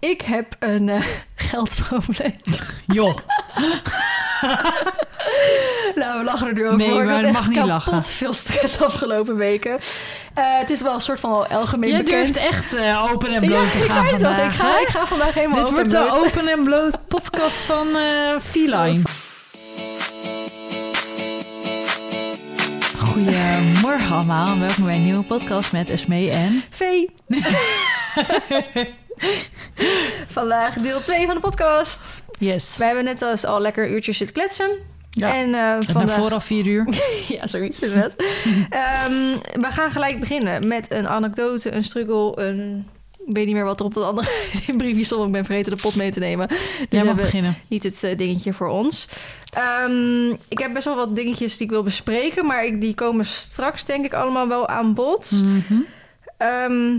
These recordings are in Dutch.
Ik heb een eh, geldprobleem. Joh. nou, we lachen er nu over. Nee, ik maar had echt mag niet kapot lachen. veel stress afgelopen weken. Eh, het is wel een soort van al algemeen Jij bekend. durft echt eh, open en ja, bloot te ik gaan zei het toch. vandaag, Ik ga, ik ga vandaag helemaal Dit open wordt de open en bloot podcast van eh Feline. Goedemorgen allemaal en welkom bij een nieuwe podcast met Esmee en... Vee. Vandaag deel 2 van de podcast. Yes. We hebben net als al lekker uurtjes zitten kletsen. Ja. En eh, En vandaag... daarvoor al vier uur. ja, zoiets het. Ehm, we gaan gelijk beginnen met een anekdote, een struggle, een... Ik weet niet meer wat er op dat andere briefje stond. Ik ben vergeten de pot mee te nemen. Dus Jij we mag beginnen. niet het eh, dingetje voor ons. Ehm, ik heb best wel wat dingetjes die ik wil bespreken. Maar ik, die komen straks denk ik allemaal wel aan bod. Mhm. Ehm,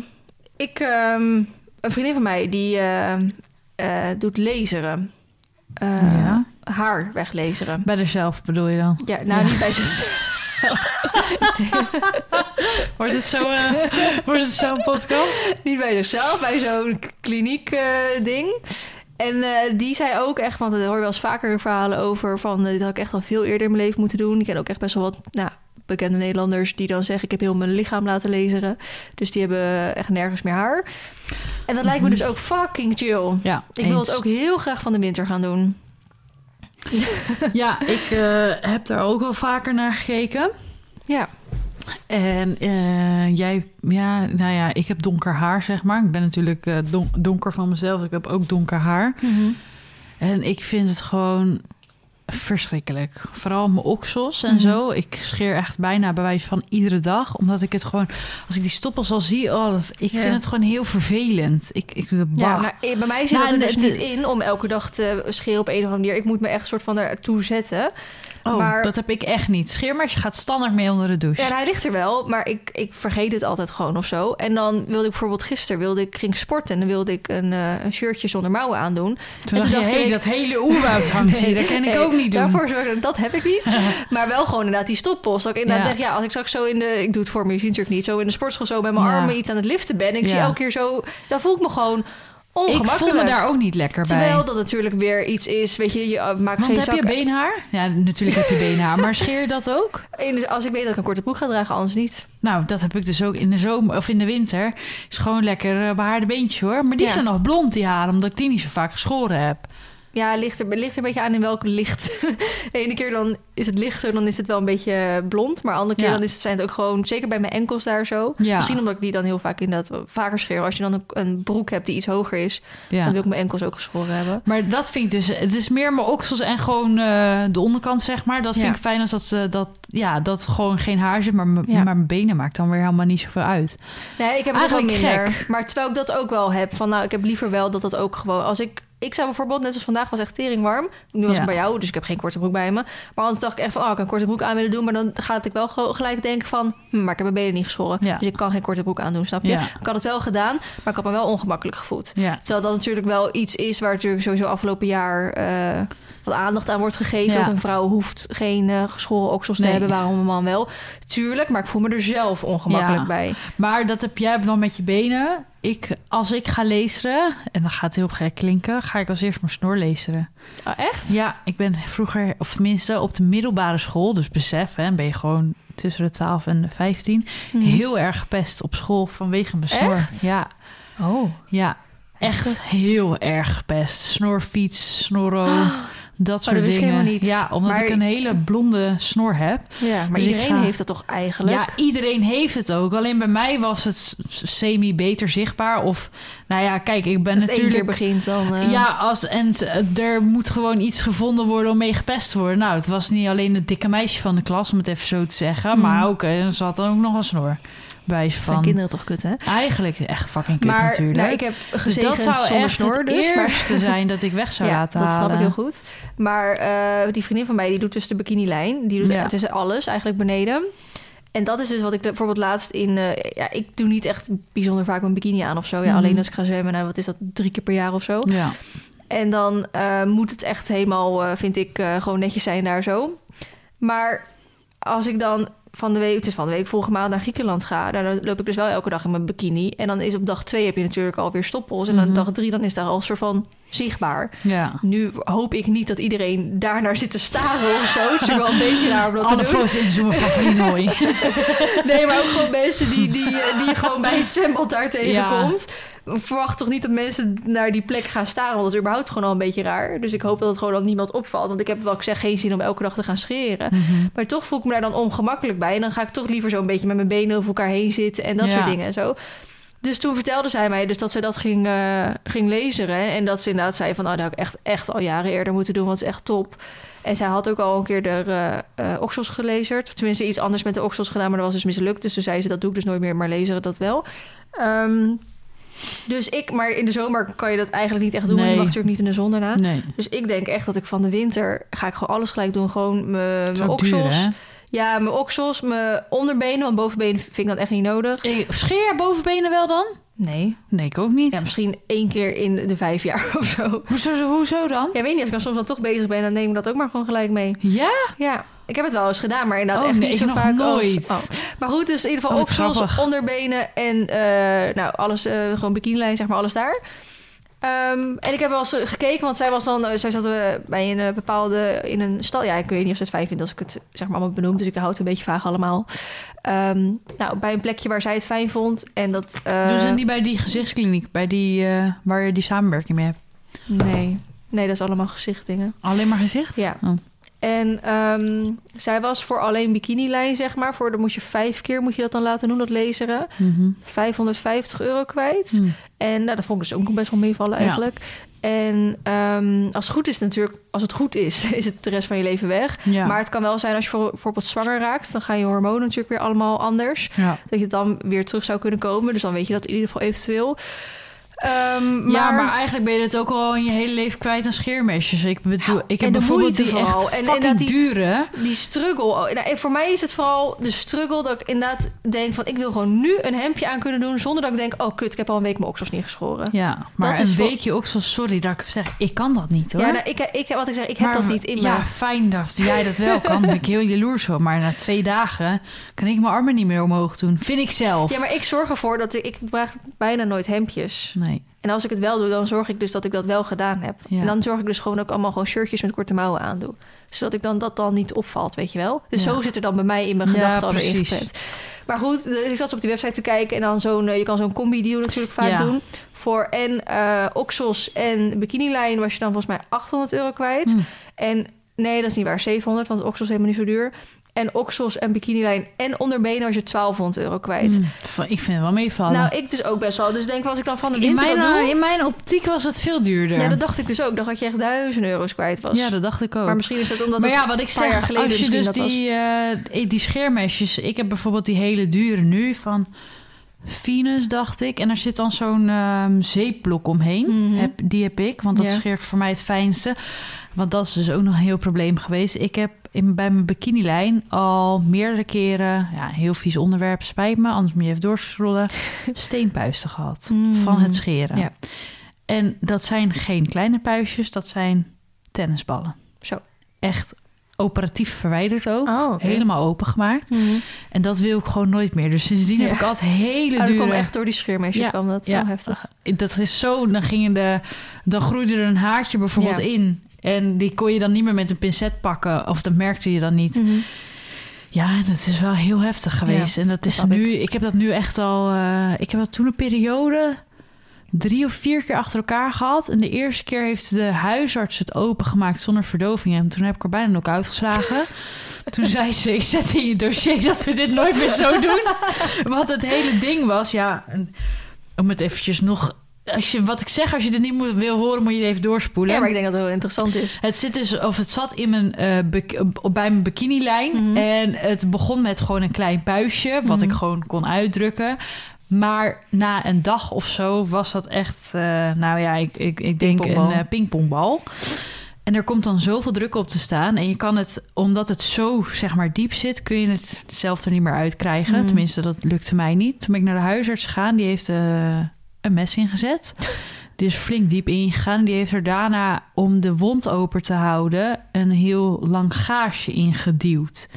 ik, ehm, een vriendin van mij die eh, eh, doet laseren. Ja. Haar weglazeren. Bij zichzelf bedoel je dan? Ja, nou Ja. niet bij zichzelf. Wordt het zo, wordt het zo'n podcast? niet bij zichzelf, bij zo'n kliniek ding. En die zei ook echt, want daar hoor je wel eens vaker verhalen over... van dit had ik echt wel veel eerder in mijn leven moeten doen. Ik ken ook echt best wel wat nou, bekende Nederlanders die dan zeggen... ik heb heel mijn lichaam laten laseren. Dus die hebben echt nergens meer haar. En dat lijkt me dus ook fucking chill. Ja, Ik wil het ook heel graag van de winter gaan doen. Ja, ik eh, heb daar ook al vaker naar gekeken. Ja, En eh, jij, ja, nou ja, ik heb donker haar, zeg maar. Ik ben natuurlijk eh, don- donker van mezelf. Ik heb ook donker haar. En ik vind het gewoon verschrikkelijk. Vooral mijn oksels en Mhm. zo. Ik scheer echt bijna bij wijze van iedere dag. Omdat ik het gewoon... Als ik die stoppels al zie... Oh, ik Ja. vind het gewoon heel vervelend. Ik, ik, bah. ja maar eh, bij mij zit Nou, het er dus niet in om elke dag te scheren op een of andere manier. Ik moet me echt een soort van ertoe zetten. Oh, maar- dat heb ik echt niet. Scheermesje gaat standaard mee onder de douche. Ja, en hij ligt er wel, maar ik, ik vergeet het altijd gewoon of zo. En dan wilde ik bijvoorbeeld gisteren wilde ik, ging sporten en dan wilde ik een, eh, een shirtje zonder mouwen aandoen. Toen dacht toen je, dacht hey, ik- dat hele oerwoudshangsie, dat kan ik Nee, ook niet doen. Daarvoor dat heb ik niet. maar wel gewoon inderdaad die stoppost. Dat ik inderdaad Ja. denk, ja, als ik straks zo in de... Ik doe het voor me, je ziet natuurlijk niet. Zo in de sportschool zo met mijn Ja. armen iets aan het liften ben. En ik Ja. zie elke keer zo... Dan voel ik me gewoon ik voel me daar ook niet lekker bij. Terwijl dat natuurlijk weer iets is, weet je, je uh, maakt Want geen heb je beenhaar? Ja, natuurlijk heb je beenhaar. Maar scheer je dat ook? Als ik weet dat ik een korte broek ga dragen, anders niet. Nou, dat heb ik dus ook in de zomer of in de winter. Is gewoon lekker eh, behaarde beentje hoor. Maar die Ja. zijn nog blond, die haren, omdat ik die niet zo vaak geschoren heb. Ja, ligt er, ligt er een beetje aan in welk licht. de ene keer dan is het lichter, dan is het wel een beetje blond. Maar de andere keer Ja. dan is het, zijn het ook gewoon... Zeker bij mijn enkels daar zo. Ja. Misschien omdat ik die dan heel vaak inderdaad vaker scheer. Als je dan een, een broek hebt die iets hoger is... dan wil ik mijn enkels ook geschoren hebben. Maar dat vind ik dus... Het is meer mijn oksels en gewoon eh, de onderkant, zeg maar. Dat vind ik fijn als dat, dat, ja, dat gewoon geen haar zit. Maar, maar mijn benen maakt dan weer helemaal niet zoveel uit. Nee, ik heb het ook wel Eigenlijk minder. gek. Maar terwijl ik dat ook wel heb. Van nou, ik heb liever wel dat dat ook gewoon... Als ik... Ik zou bijvoorbeeld, net als vandaag was echt tering warm. Nu was Ja. het bij jou, dus ik heb geen korte broek bij me. Maar anders dacht ik echt van, oh, ik kan een korte broek aan willen doen. Maar dan gaat ik wel ge- gelijk denken van, hm, maar ik heb mijn benen niet geschoren. Ja. Dus ik kan geen korte broek aandoen, snap je? Ja. Ik had het wel gedaan, maar ik had me wel ongemakkelijk gevoeld. Terwijl dat natuurlijk wel iets is waar natuurlijk sowieso afgelopen jaar eh, wat aandacht aan wordt gegeven. Ja. Dat een vrouw hoeft geen eh, geschoren oksels te hebben, waarom een man wel. Tuurlijk, maar ik voel me er zelf ongemakkelijk Ja. bij. Maar dat heb jij dan met je benen. Ik, als ik ga lezen, en dat gaat heel gek klinken, ga ik als eerst mijn snor lezen. Oh, echt? Ja, ik ben vroeger, of tenminste op de middelbare school, dus besef, hè, ben je gewoon tussen de 12 en de 15, Mhm. heel erg gepest op school vanwege mijn snor. Echt? Ja, Oh. ja, echt heel erg gepest. Snorfiets, snorro, dat soort dat ik dingen. niet. Ja, omdat Maar- ik een hele blonde snor heb. Ja, maar Dus iedereen ga- heeft dat toch eigenlijk? Ja, iedereen heeft het ook. Alleen bij mij was het semi beter zichtbaar. Of, nou ja, kijk, ik ben Als natuurlijk... begint, dan... eh, Ja, als, en er moet gewoon iets gevonden worden om mee gepest te worden. Nou, het was niet alleen het dikke meisje van de klas, om het even zo te zeggen. Hmm. Maar ook, eh, ze had dan ook nog een snor. Bij zijn van... kinderen toch kut, hè? Eigenlijk echt fucking kut maar natuurlijk. nou, ik heb dus gezegend dat zou echt snor het dus. Maar, zijn dat ik weg zou ja, laten dat halen. snap ik heel goed. Maar eh, die vriendin van mij, die doet dus de bikinilijn. Die doet Ja. het is alles eigenlijk beneden. En dat is dus wat ik bijvoorbeeld laatst in... eh, ja, ik doe niet echt bijzonder vaak mijn bikini aan of zo. Ja, Mhm. Alleen als ik ga zwemmen, nou, wat is dat, drie keer per jaar of zo. Ja. En dan eh, moet het echt helemaal, vind ik, gewoon netjes zijn daar zo. Maar als ik dan van de week, het is van de week volgende maand naar Griekenland ga, dan loop ik dus wel elke dag in mijn bikini. En dan is op dag twee heb je natuurlijk alweer stoppels. En dan Mhm. dag drie, dan is daar al een soort van zichtbaar. Ja. Nu hoop ik niet dat iedereen daarnaar zit te staren of zo. Het is wel een beetje raar om dat Alle te doen. foto's inzoomen van Vinooi. Nee, maar ook gewoon mensen die, die, die je gewoon bij het zwembad daar tegenkomt. Verwacht toch niet dat mensen naar die plek gaan staren. Want dat is überhaupt gewoon al een beetje raar. Dus ik hoop dat het gewoon aan niemand opvalt. Want ik heb wel, ik zeg, geen zin om elke dag te gaan scheren. Mhm. Maar toch voel ik me daar dan ongemakkelijk bij. En dan ga ik toch liever zo een beetje met mijn benen over elkaar heen zitten. En dat Ja. soort dingen en zo. Dus toen vertelde zij mij dus dat ze dat ging, eh, ging lezen. En dat ze inderdaad zei van... nou, dat had ik echt, echt al jaren eerder moeten doen. Want het is echt top. En zij had ook al een keer de eh eh, oksels gelezerd. Tenminste, iets anders met de oksels gedaan. Maar dat was dus mislukt. Dus toen zei ze, dat doe ik dus nooit meer. Maar lezen dat wel. Ehm, dus ik... Maar in de zomer kan je dat eigenlijk niet echt doen. Want je mag natuurlijk niet in de zon daarna. Nee. Dus ik denk echt dat ik van de winter... ga ik gewoon alles gelijk doen. Gewoon mijn duur, oksels. Ja, mijn oksels, mijn onderbenen. Want bovenbenen vind ik dat echt niet nodig. Scheer bovenbenen wel dan? Nee. Nee, ik ook niet. Ja, misschien één keer in de vijf jaar of zo. Hoezo, hoezo dan? Ja, weet niet. Als ik dan soms dan toch bezig ben, dan neem ik dat ook maar gewoon gelijk mee. Ja? Ja, ik heb het wel eens gedaan, maar inderdaad Oh, echt nee, niet zo vaak nooit. als... Oh. Maar goed, dus in ieder geval Oh, oksels, grappig. onderbenen en eh, nou, alles, eh, gewoon bikinilijn, zeg maar, alles daar. Ehm, en ik heb wel eens gekeken, want zij was dan, eh, zij zat eh, bij een eh, bepaalde, in een stal. Ja, ik weet niet of ze het fijn vindt als ik het zeg maar allemaal benoem, dus ik houd het een beetje vaag allemaal. Ehm, nou, bij een plekje waar zij het fijn vond en dat... eh, Doen ze niet bij die gezichtskliniek, bij die, eh, waar je die samenwerking mee hebt? Nee, nee, dat is allemaal gezichtdingen. Alleen maar gezicht? Ja. Oh. En ehm, zij was voor alleen bikinilijn, zeg maar. Voor, dan moest je vijf keer moet je dat dan laten doen, dat laseren. Mhm. 550 euro kwijt. Hm. En nou, dat vond ik dus ook best wel meevallen Ja. eigenlijk. En ehm, als het goed is natuurlijk, als het goed is, is het de rest van je leven weg. Ja. Maar het kan wel zijn als je voor- bijvoorbeeld zwanger raakt, dan gaan je hormonen natuurlijk weer allemaal anders. ja. Dat je het dan weer terug zou kunnen komen. Dus dan weet je dat in ieder geval eventueel. Ehm, Ja, maar eigenlijk ben je het ook al in je hele leven kwijt aan scheermesjes. Ik bedoel, Ja, ik heb bijvoorbeeld die vooral. echt En die- dure. die struggle. oh, Nou, voor mij is het vooral de struggle dat ik inderdaad denk van... ik wil gewoon nu een hemdje aan kunnen doen... zonder dat ik denk, oh kut, ik heb al een week mijn oksels niet geschoren. Ja, maar Dat een weekje zo sorry dat ik zeg. Ik kan dat niet hoor. Ja, nou, ik, ik, wat ik zeg, ik heb Maar dat niet in Ja, me. fijn dat jij dat wel kan. Ben ik heel jaloers op. Maar na twee dagen kan ik mijn armen niet meer omhoog doen. Vind ik zelf. Ja, maar ik zorg ervoor dat ik... Ik draag bijna nooit hemdjes. Nee. En als ik het wel doe, dan zorg ik dus dat ik dat wel gedaan heb. Ja. En dan zorg ik dus gewoon ik allemaal gewoon shirtjes met korte mouwen aandoe. Zodat ik dan dat dan niet opvalt, weet je wel. Dus Ja. zo zit er dan bij mij in mijn gedachten al ingepland. Maar goed, dus ik zat op die website te kijken... en dan zo'n... eh, Je kan zo'n combi-deal natuurlijk vaak doen. Voor en eh oksels en bikinilijn was je dan volgens mij 800 euro kwijt. Hm. En nee, dat is niet waar. 700, want oksels is helemaal niet zo duur. En oksels en bikinilijn en onderbenen was je 1200 euro kwijt. Hm, van- Ik vind het wel meevallen. Nou, ik dus ook best wel. Dus denk, als ik dan van de in, winter mijn, dat doe... eh, in mijn optiek was het veel duurder. Ja, dat dacht ik dus ook. Ik dacht dat je echt duizend euro's kwijt was. Ja, dat dacht ik ook. Maar misschien is dat omdat maar ja, wat ik een paar jaar zeg, geleden als je dus was. die, eh, die scheermesjes... Ik heb bijvoorbeeld die hele dure nu van Venus, dacht ik. En daar zit dan zo'n ehm, zeepblok omheen. Mhm. heb, die heb ik, want dat scheert voor mij het fijnste. Want dat is dus ook nog een heel probleem geweest. Ik heb in, bij mijn bikinilijn al meerdere keren... Ja, heel vies onderwerp, spijt me. Anders moet je even doorscrollen. Steenpuisten gehad Mm. van het scheren. Ja. En dat zijn geen kleine puistjes, dat zijn tennisballen. Zo. Echt operatief verwijderd ook. Oh. Helemaal opengemaakt. Mhm. En dat wil ik gewoon nooit meer. Dus sindsdien Ja. heb ik altijd hele Oh, dat dure... kwam echt door die scheermesjes Ja, kwam dat ja. zo heftig. Dat is zo... Dan, gingen de, dan groeide er een haartje bijvoorbeeld in. En die kon je dan niet meer met een pincet pakken. Of dat merkte je dan niet. Mhm. Ja, dat is wel heel heftig geweest. en dat is nu... Ik. heb dat nu echt al... eh, ik heb dat toen een periode... Drie of vier keer achter elkaar gehad. En de eerste keer heeft de huisarts het opengemaakt zonder verdoving. En toen heb ik er bijna nog uitgeslagen. toen zei ze, ik zet in je dossier dat we dit nooit meer zo doen. Want het hele ding was, ja... Om het eventjes nog... Als je, wat ik zeg, als je het niet moet, wil horen, moet je het even doorspoelen. Ja, maar ik denk dat het heel interessant is. Het zit dus, of het zat in mijn, bik- op bij mijn bikinilijn. Mhm. En het begon met gewoon een klein puistje, wat Mhm. ik gewoon kon uitdrukken. Maar na een dag of zo was dat echt, eh, nou ja, ik, ik, ik denk een eh, pingpongbal. En er komt dan zoveel druk op te staan. En je kan het, omdat het zo zeg maar diep zit, kun je het zelf er niet meer uitkrijgen. Mhm. Tenminste, dat lukte mij niet. Toen ben ik naar de huisarts gegaan. Die heeft eh, een mes ingezet. Die is flink diep ingegaan. Die heeft er daarna, om de wond open te houden, een heel lang gaasje ingeduwd.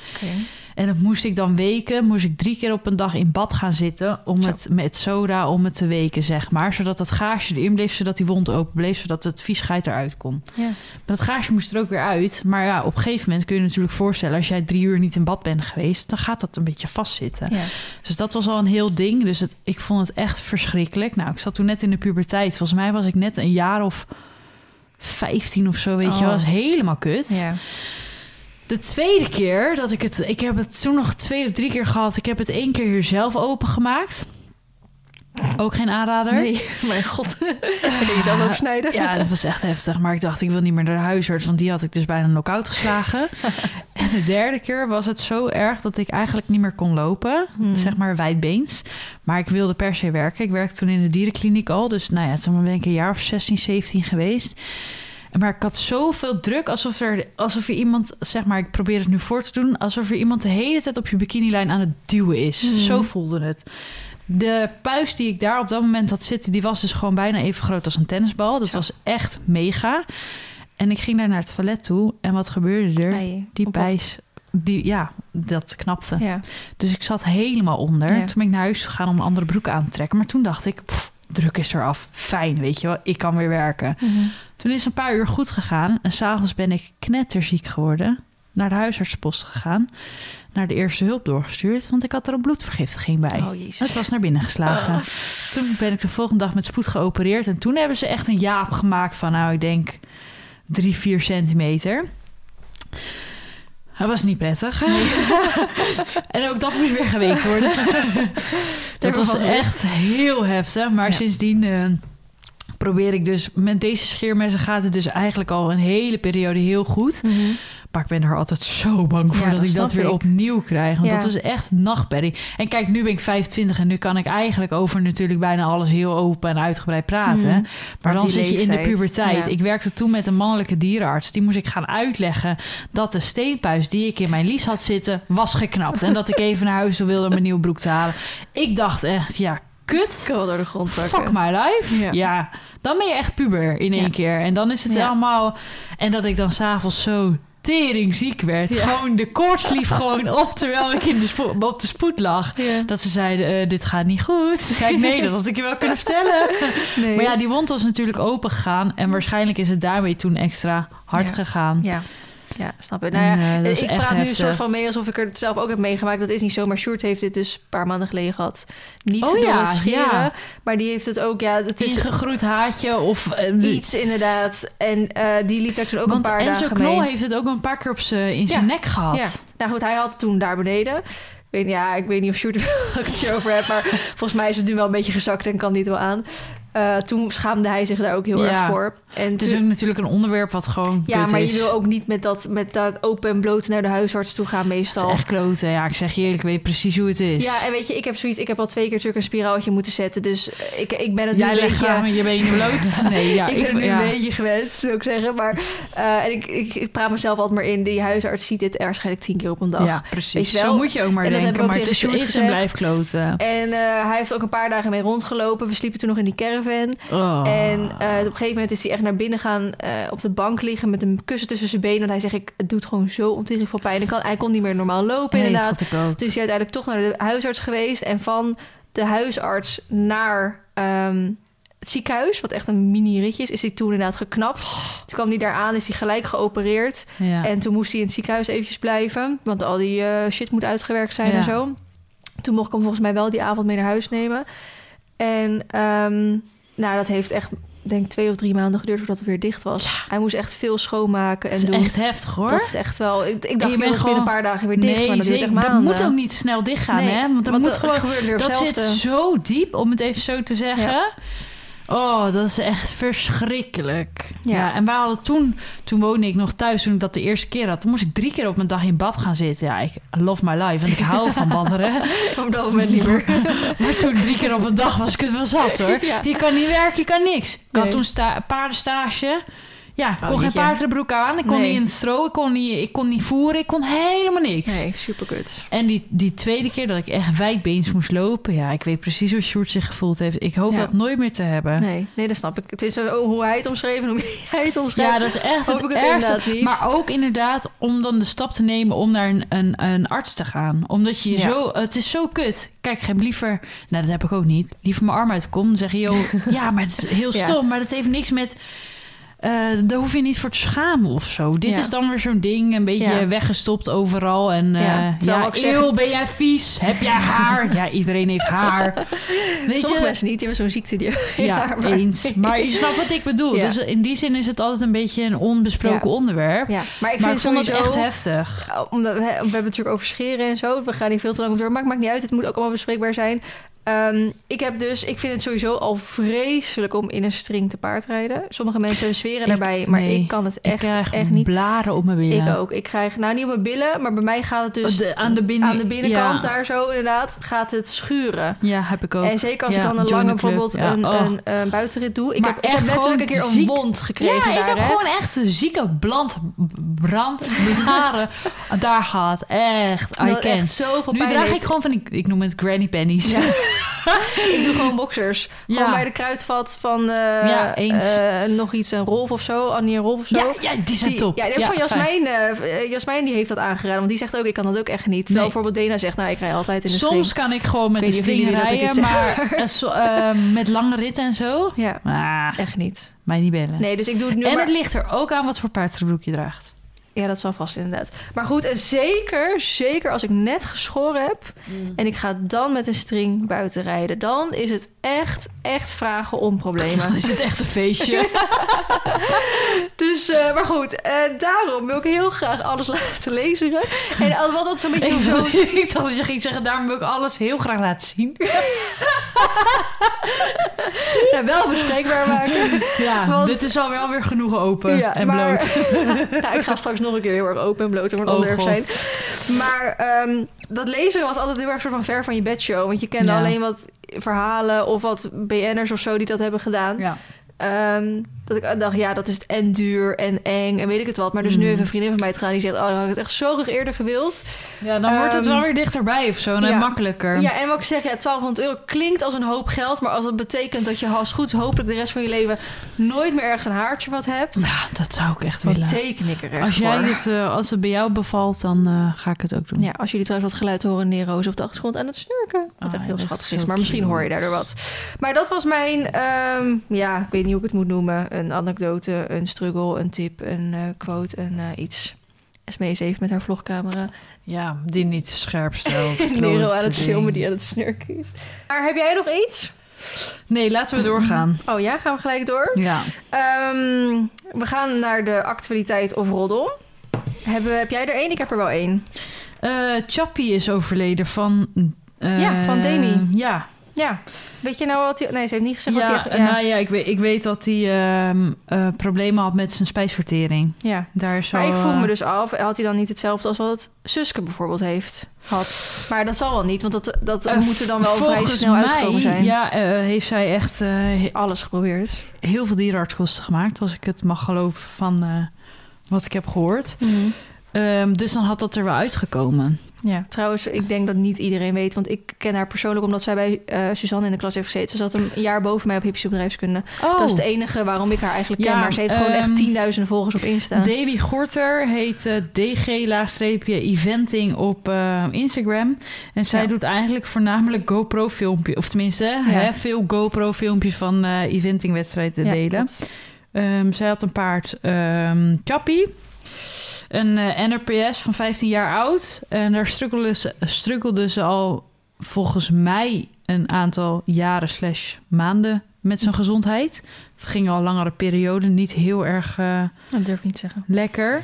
En dat moest ik dan weken, moest ik drie keer op een dag in bad gaan zitten om Zo. het met soda om het te weken, zeg maar. Zodat dat gaasje erin bleef, zodat die wond open bleef, zodat het viesheid eruit kon. Ja. Maar dat gaasje moest er ook weer uit. Maar ja, op een gegeven moment kun je je natuurlijk voorstellen... als jij drie uur niet in bad bent geweest... dan gaat dat een beetje vastzitten. Ja. Dus dat was al een heel ding. Dus het, ik vond het echt verschrikkelijk. Nou, ik zat toen net in de puberteit. Volgens mij was ik net een jaar of 15 of zo, weet je Oh. was helemaal kut. Ja. De tweede keer dat ik het... Ik heb het toen nog twee of drie keer gehad. Ik heb het één keer hier zelf opengemaakt. Ook geen aanrader. Nee, mijn god. Je jezelf ook snijden? Ja, dat was echt heftig. Maar ik dacht, ik wil niet meer naar de huisarts, want die had ik dus bijna knock-out geslagen. en de derde keer was het zo erg dat ik eigenlijk niet meer kon lopen. Hmm. Zeg maar wijdbeens. Maar ik wilde per se werken. Ik werkte toen in de dierenkliniek al. Dus nou ja, toen ben ik een jaar of 16, 17 geweest. Maar ik had zoveel druk, alsof er, alsof er iemand, zeg maar, ik probeer het nu voor te doen, alsof er iemand de hele tijd op je bikinilijn aan het duwen is. Hmm. Zo voelde het. De puis die ik daar op dat moment had zitten, die was dus gewoon bijna even groot als een tennisbal. Dat Zo. was echt mega. En ik ging daar naar het toilet toe. En wat gebeurde er? Ei, Die pijs, die, ja, dat knapte. Ja. Dus ik zat helemaal onder. Ja. Toen ben ik naar huis gegaan om een andere broek aan te trekken. Maar toen dacht ik, pff, druk is eraf. Fijn, weet je wel. Ik kan weer werken. Mhm. Toen is een paar uur goed gegaan. En s'avonds ben ik knetterziek geworden. Naar de huisartspost gegaan. Naar de eerste hulp doorgestuurd. Want ik had er een bloedvergiftiging bij. Oh, jezus. Het was naar binnen geslagen. Oh. Toen ben ik de volgende dag met spoed geopereerd. En toen hebben ze echt een jaap gemaakt van, nou, ik denk drie, vier centimeter. Dat was niet prettig. en ook dat moest weer geweekt worden. dat was echt heel heftig. Maar Ja. sindsdien eh, probeer ik dus... Met deze scheermessen gaat het dus eigenlijk al een hele periode heel goed. Mhm. Maar ik ben er altijd zo bang voor Ja, dat, dat ik dat weer ik. opnieuw krijg. Want Ja. dat is echt nachtmerrie. En kijk, nu ben ik 25 en nu kan ik eigenlijk over natuurlijk bijna alles heel open en uitgebreid praten. Mhm. Maar Maar dan zit je in de puberteit. ja. Ik werkte toen met een mannelijke dierenarts. Die moest ik gaan uitleggen dat de steenpuis die ik in mijn lies had zitten was geknapt. En dat ik even naar huis wilde om mijn nieuwe broek te halen. Ik dacht echt, ja, kut. Ik door de grond zakken. Fuck my life. Ja. Ja. dan ben je echt puber in één Ja. keer. En dan is het Ja. allemaal... En dat ik dan s'avonds zo tering ziek werd. Ja. Gewoon de koorts liep gewoon op terwijl ik in de spo- op de spoed lag. Ja. Dat ze zeiden, eh, dit gaat niet goed. Toen zei ik, nee, dat had ik je wel kunnen vertellen. Nee. Maar ja, die wond was natuurlijk open gegaan. En waarschijnlijk is het daarmee toen extra hard Ja. gegaan. Ja. Ja, snap ik. Nou ja, eh, ik praat nu een soort van mee alsof ik het zelf ook heb meegemaakt. Dat is niet zo, maar Sjoerd heeft dit dus een paar maanden geleden gehad. Niet Oh door ja, het scheren, ja. maar die heeft het ook, ja, het is Ingegroeid haatje of... eh, iets inderdaad. En eh, die liep daar toen ook Want een paar Enzo dagen Knol mee. heeft het ook een paar keer op z'n- in zijn nek gehad. Ja. Nou goed, hij had het toen daar beneden. Ik weet, ja, ik weet niet of Sjoerd er wel het over heb, maar volgens mij is het nu wel een beetje gezakt en kan dit wel aan. Eh, toen schaamde hij zich daar ook heel Ja. erg voor. En Het is ook natuurlijk een onderwerp wat gewoon ja, maar is. je wil ook niet met dat, met dat open en bloot naar de huisarts toe gaan Het meestal. is echt kloten. Ja, ik zeg je eerlijk, ik weet precies hoe het is. Ja, en weet je, ik heb zoiets. Ik heb al twee keer natuurlijk een spiraaltje moeten zetten. Dus ik, ik ben het Jij nu een beetje... je benen bloot. Nee, ja, ik ben het nu ja. een beetje gewend, wil ik zeggen. Maar eh, en ik, ik, ik praat mezelf altijd maar in. Die huisarts ziet dit waarschijnlijk tien keer op een dag. Ja, precies. Zo moet je ook maar En dat denken. ook Maar het is, en blijft kloten. En eh, hij heeft ook een paar dagen mee rondgelopen. We sliepen toen nog in die caravan. Oh. En eh, op een gegeven moment is hij echt naar binnen gaan eh, op de bank liggen met een kussen tussen zijn benen. En hij zegt, ik, het doet gewoon zo ontiegelijk veel pijn. Ik kan, hij kon niet meer normaal lopen Nee, inderdaad. Dus hij is uiteindelijk toch naar de huisarts geweest. En van de huisarts naar ehm, het ziekenhuis, wat echt een mini-ritje is, is hij toen inderdaad geknapt. Toen kwam hij daar aan, is hij gelijk geopereerd. Ja. En toen moest hij in het ziekenhuis eventjes blijven. Want al die eh, shit moet uitgewerkt zijn Ja. en zo. Toen mocht ik hem volgens mij wel die avond mee naar huis nemen. En ehm, nou, dat heeft echt, denk ik, twee of drie maanden geduurd voordat het weer dicht was. Hij moest echt veel schoonmaken en dat is doen. echt heftig hoor. Dat is echt wel... Ik, ik dacht, je bent binnen een gewoon- paar dagen weer dicht, nee, maar dat duurt echt dat moet ook niet snel dichtgaan, Nee, hè? Want dat moet gewoon... Dat zit zo diep, om het even zo te zeggen. Oh, dat is echt verschrikkelijk. Ja. Ja. en wij hadden toen, toen woonde ik nog thuis, toen ik dat de eerste keer had. Toen moest ik drie keer op mijn dag in bad gaan zitten. Ja, ik love my life, want ik hou van badderen. Op dat moment niet meer. Maar toen drie keer op een dag was ik het wel zat, hoor. Ja. Je kan niet werken, je kan niks. Ik had toen sta paardenstage. Ja, ik Oh, kon geen jeetje. paardenbroek aan. Ik kon Nee. niet in het stro. Ik kon niet, ik kon niet voeren. Ik kon helemaal niks. Nee, super kut. En die, die tweede keer dat ik echt wijdbeens moest lopen... Ja, ik weet precies hoe Sjoerd zich gevoeld heeft. Ik hoop Ja. dat nooit meer te hebben. Nee, nee, dat snap ik. Het is eh, hoe hij het omschreef en hoe jij het omschreef. Ja, dat is echt Hoop het, ik het ergste. Maar ook inderdaad om dan de stap te nemen om naar een, een, een arts te gaan. Omdat je Ja. zo... Het is zo kut. Kijk, ik heb liever... Nou, dat heb ik ook niet. Liever mijn arm uit de kom. Dan zeg je, joh... ja, maar het is heel Ja. stom. Maar dat heeft niks met... eh, daar hoef je niet voor te schamen of zo. Dit Ja. is dan weer zo'n ding, een beetje Ja. weggestopt overal. En eh, Ja, ja, ik zeg- eeuw, ben jij vies? Heb jij haar? ja, iedereen heeft haar. Weet Sommige je? mensen niet, die hebben zo'n ziekte die Ja, eens. Maar je snapt wat ik bedoel. Ja. Dus in die zin is het altijd een beetje een onbesproken Ja. onderwerp. Ja, maar ik maar vind ik vond het echt heftig. Ja, Omdat we, we hebben het natuurlijk over scheren en zo. We gaan niet veel te lang op door. Maar het maakt niet uit. Het moet ook allemaal bespreekbaar zijn. Ehm, ik heb dus, ik vind het sowieso al vreselijk om in een string te paardrijden. Sommige mensen zweren Ik- daarbij, maar nee. ik kan het ik echt, krijg echt niet. blaren op mijn billen. Ik ook. Ik krijg, nou niet op mijn billen, maar bij mij gaat het dus De- aan de binnen- aan de binnenkant ja. daar zo inderdaad, gaat het schuren. Ja, heb ik ook. En zeker als Ja, ik dan een lange bijvoorbeeld Ja, een, oh. een, een buitenrit doe. Ik Maar heb, ik heb echt letterlijk een keer een wond gekregen ja, ik heb hè. gewoon echt een zieke bland, brandblaren daar gehad. Echt, I echt zoveel Nu pijn draag ik gewoon van die, ik noem het granny pennies. Ik doe gewoon boxers. Ja. Gewoon bij de kruidvat van Ja, eh, nog iets, een Rolf of zo. Annie en Rolf of zo. Ja, ja, die zijn Die- top. Ja, die van. Jasmijn. eh, Jasmijn die heeft dat aangeraden. Want die zegt ook, ik kan dat ook echt niet. Terwijl Nee. bijvoorbeeld Dena zegt, nou, ik rij altijd in de Soms string. kan ik gewoon met Ik de string rijden, maar met lange ritten en zo. Ja, Ah, echt niet. mij niet bellen. Nee, dus ik doe het nu en maar... het ligt er ook aan wat voor paardrijbroek je draagt. Ja, dat zal vast inderdaad. Maar goed, en zeker, zeker als ik net geschoren heb... en ik ga dan met een string buiten rijden... dan is het echt, echt vragen om problemen. Dan is het echt een feestje. Dus, eh, maar goed, eh, daarom wil ik heel graag alles laten lezen. En wat dat zo'n beetje ik, zo... ik dacht dat je ging zeggen, daarom wil ik alles heel graag laten zien. Ja, wel bespreekbaar maken. Ja, Want- dit is alweer alweer genoeg open Ja, en maar- bloot. nou, ik ga straks nog een keer heel erg open en bloot over een Oh, onderwerp zijn. Maar ehm, dat lezen was altijd heel erg soort van ver van je bedshow. Want je kende Ja. alleen wat verhalen of wat BN'ers of zo die dat hebben gedaan. Ja. Ehm, dat ik dacht, ja, dat is het en duur en eng en weet ik het wat. Maar dus nu heeft een vriendin van mij het gedaan die zegt... oh, dan had ik het echt zo graag eerder gewild. ja, dan wordt het Ehm, wel weer dichterbij of zo en ja. makkelijker. Ja, en wat ik zeg, ja, 1200 euro klinkt als een hoop geld... maar als het betekent dat je als goed hopelijk de rest van je leven... nooit meer ergens een haartje wat hebt... Ja, dat zou ik echt willen. teken ik er echt Als, jij voor. dit, eh, als het bij jou bevalt, dan eh, ga ik het ook doen. Ja, als jullie trouwens wat geluid horen, Nero's op de achtergrond aan het snurken. Wat Ah, echt heel dat schattig is, maar misschien hoor je daardoor wat. Maar dat was mijn, ehm, ja, ik weet niet hoe ik het moet noemen. Een anekdote, een struggle, een tip, een eh, quote, een eh, iets. Esme is even met haar vlogcamera. Ja, die niet scherp stelt. Nero aan het filmen die aan het snurken is. Maar heb jij nog iets? Nee, laten we doorgaan. Oh ja, gaan we gelijk door. Ja. Ehm, we gaan naar de actualiteit of roddel. Hebben, heb jij er één? Ik heb er wel één. Eh Chappie is overleden van... Ja, van Demi. Ja, Ja. Weet je nou wat hij... Nee, ze heeft niet gezegd ja, wat hij... Ja, Nou ja, ik weet, ik weet dat hij ehm, eh, problemen had met zijn spijsvertering. ja. Daar is zo, Maar ik vroeg eh, me dus af, had hij dan niet hetzelfde als wat Suske bijvoorbeeld heeft? Had. Maar dat zal wel niet, want dat, dat eh, moet er dan wel vrij snel mij, uitgekomen zijn. Ja, eh, heeft zij echt eh, Alles geprobeerd. heel veel dierenartskosten gemaakt, als ik het mag geloven van eh, wat ik heb gehoord. Ehm, dus dan had dat er wel uitgekomen. Ja, trouwens, ik denk dat niet iedereen weet, want ik ken haar persoonlijk omdat zij bij eh, Suzanne in de klas heeft gezeten. Ze zat een jaar boven mij op hippische bedrijfskunde. Oh, Dat is het enige waarom ik haar eigenlijk ken. Ja, Maar ze heeft gewoon ehm, echt tienduizenden volgers op Insta. Davy Gorter heet eh, DG-eventing op eh, Instagram. En zij Ja. doet eigenlijk voornamelijk GoPro-filmpjes. Of tenminste, hè, veel GoPro-filmpjes van eventingwedstrijden delen. Ehm, zij had een paard, ehm Chappie. Een eh, NRPS van 15 jaar oud. En daar struggelde ze, al volgens mij een aantal jaren slash maanden met zijn gezondheid. Het ging al langere periode, niet heel erg... eh, Dat durf ik niet zeggen. lekker.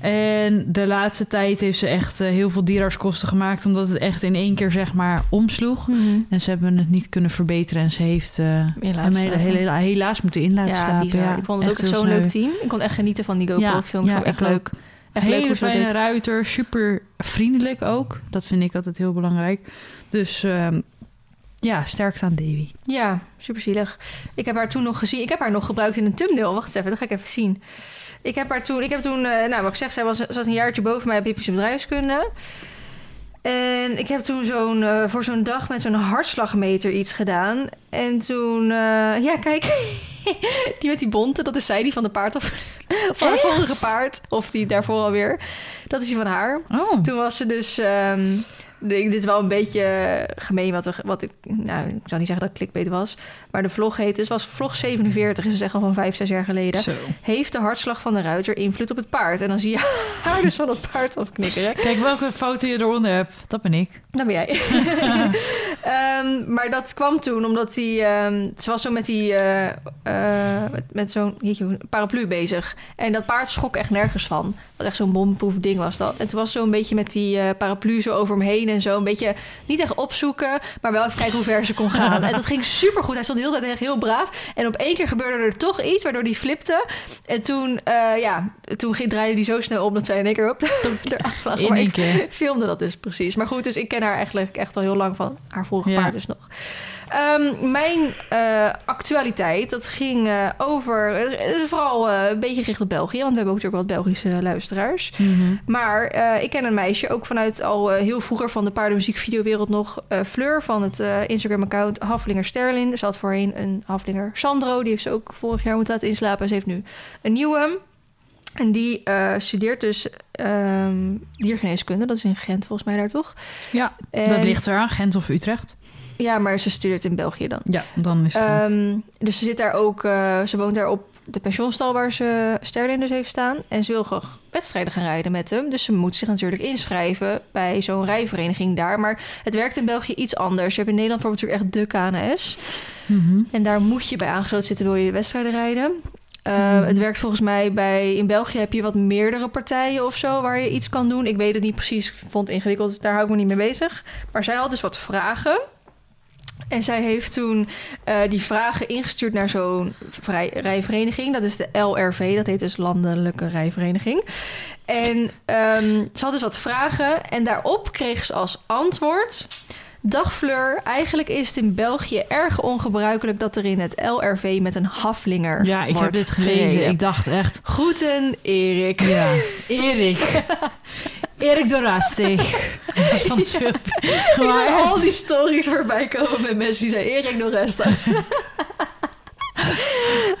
En de laatste tijd heeft ze echt eh, heel veel dierartskosten gemaakt... omdat het echt in één keer zeg maar omsloeg. En ze hebben het niet kunnen verbeteren. En ze heeft Helaas. hem helaas moeten in laten ja, slapen. Ja, ik vond het ook echt heel zo'n leuk team. Ik kon echt genieten van die GoPro-film. Ja, ik ook. leuk. Echt leuk hoe ze dat fijne ruiter, super vriendelijk ook. Dat vind ik altijd heel belangrijk. Dus ehm, Ja, sterkte aan Davy. Ja, super zielig. Ik heb haar toen nog gezien. Ik heb haar nog gebruikt in een thumbnail. Wacht eens even, dat ga ik even zien. Ik heb haar toen... Ik heb toen... eh, nou, wat ik zeg, zij was, zat een jaartje boven mij op Hippische bedrijfskunde. En ik heb toen zo'n... eh, voor zo'n dag met zo'n hartslagmeter iets gedaan. En toen... eh, ja, kijk. die met die bonte, dat is zij, die van de paard of van het vorige paard. Of die daarvoor alweer. Dat is die van haar. Oh. Toen was ze dus. ehm, dit is wel een beetje gemeen wat, we, wat ik. Nou, ik zou niet zeggen dat het clickbait was. Maar de vlog heet dus. Was vlog 47, is dus echt al van 5, 6 jaar geleden. Zo. Heeft de hartslag van de ruiter invloed op het paard? En dan zie je haar dus van het paard afknikkeren. Kijk welke foto je eronder hebt. Dat ben ik. Dat ben jij. Ehm, maar dat kwam toen omdat hij... ehm, ze was zo met die... eh, eh, met, met zo'n paraplu bezig. En dat paard schrok echt nergens van. Wat echt zo'n bomproef ding was dat. En toen was ze zo een beetje met die eh, paraplu zo over hem heen en zo. Een beetje niet echt opzoeken, maar wel even kijken hoe ver ze kon gaan. En dat ging supergoed. Hij stond de hele tijd echt heel braaf. En op één keer gebeurde er toch iets, waardoor hij flipte. En toen, eh, ja, toen ging, draaide hij zo snel op dat zij in één keer op eraf lag. Maar ik filmde dat dus precies. Maar goed, dus ik ken haar eigenlijk echt al heel lang van haar vorige Ja. paard dus nog. Ehm, mijn eh, actualiteit, dat ging eh, over... Het is vooral eh, een beetje gericht op België, want we hebben ook natuurlijk wat Belgische luisteraars. Maar eh, ik ken een meisje, ook vanuit al eh, heel vroeger van de paardenmuziekvideowereld nog. eh, Fleur van het eh, Instagram-account Haflinger Sterlin. Ze had voorheen een Haflinger Sandro. Die heeft ze ook vorig jaar moeten laten inslapen. Ze heeft nu een nieuwe. En die eh, studeert dus ehm diergeneeskunde. Dat is in Gent volgens mij daar toch? Ja, En- dat ligt eraan. Gent of Utrecht. Ja, maar ze studeert in België dan. Ja, dan is het. Ehm, dus ze zit daar ook, eh, ze woont daar op de pensionstal waar ze Sterlin dus heeft staan. En ze wil graag wedstrijden gaan rijden met hem. Dus ze moet zich natuurlijk inschrijven bij zo'n rijvereniging daar. Maar het werkt in België iets anders. Je hebt in Nederland bijvoorbeeld natuurlijk echt de KNS. Mhm. En daar moet je bij aangesloten zitten, wil je wedstrijden rijden. Uh, Mhm. Het werkt volgens mij bij... In België heb je wat meerdere partijen of zo waar je iets kan doen. Ik weet het niet precies, ik vond het ingewikkeld, dus daar hou ik me niet mee bezig. Maar zij had dus wat vragen. En zij heeft toen eh, die vragen ingestuurd naar zo'n vrij- rijvereniging. Dat is de LRV, dat heet dus Landelijke Rijvereniging. En ehm, ze had dus wat vragen en daarop kreeg ze als antwoord... Dag Fleur, eigenlijk is het in België erg ongebruikelijk dat er in het LRV met een haflinger Ja, ik heb dit gelezen. gereden. Ik dacht echt... Groeten, Erik. Ja, Erik. Erik de Rastig. Dat is van het filmpje. Ik zag al die stories voorbij komen met mensen die zeiden Erik nog resten.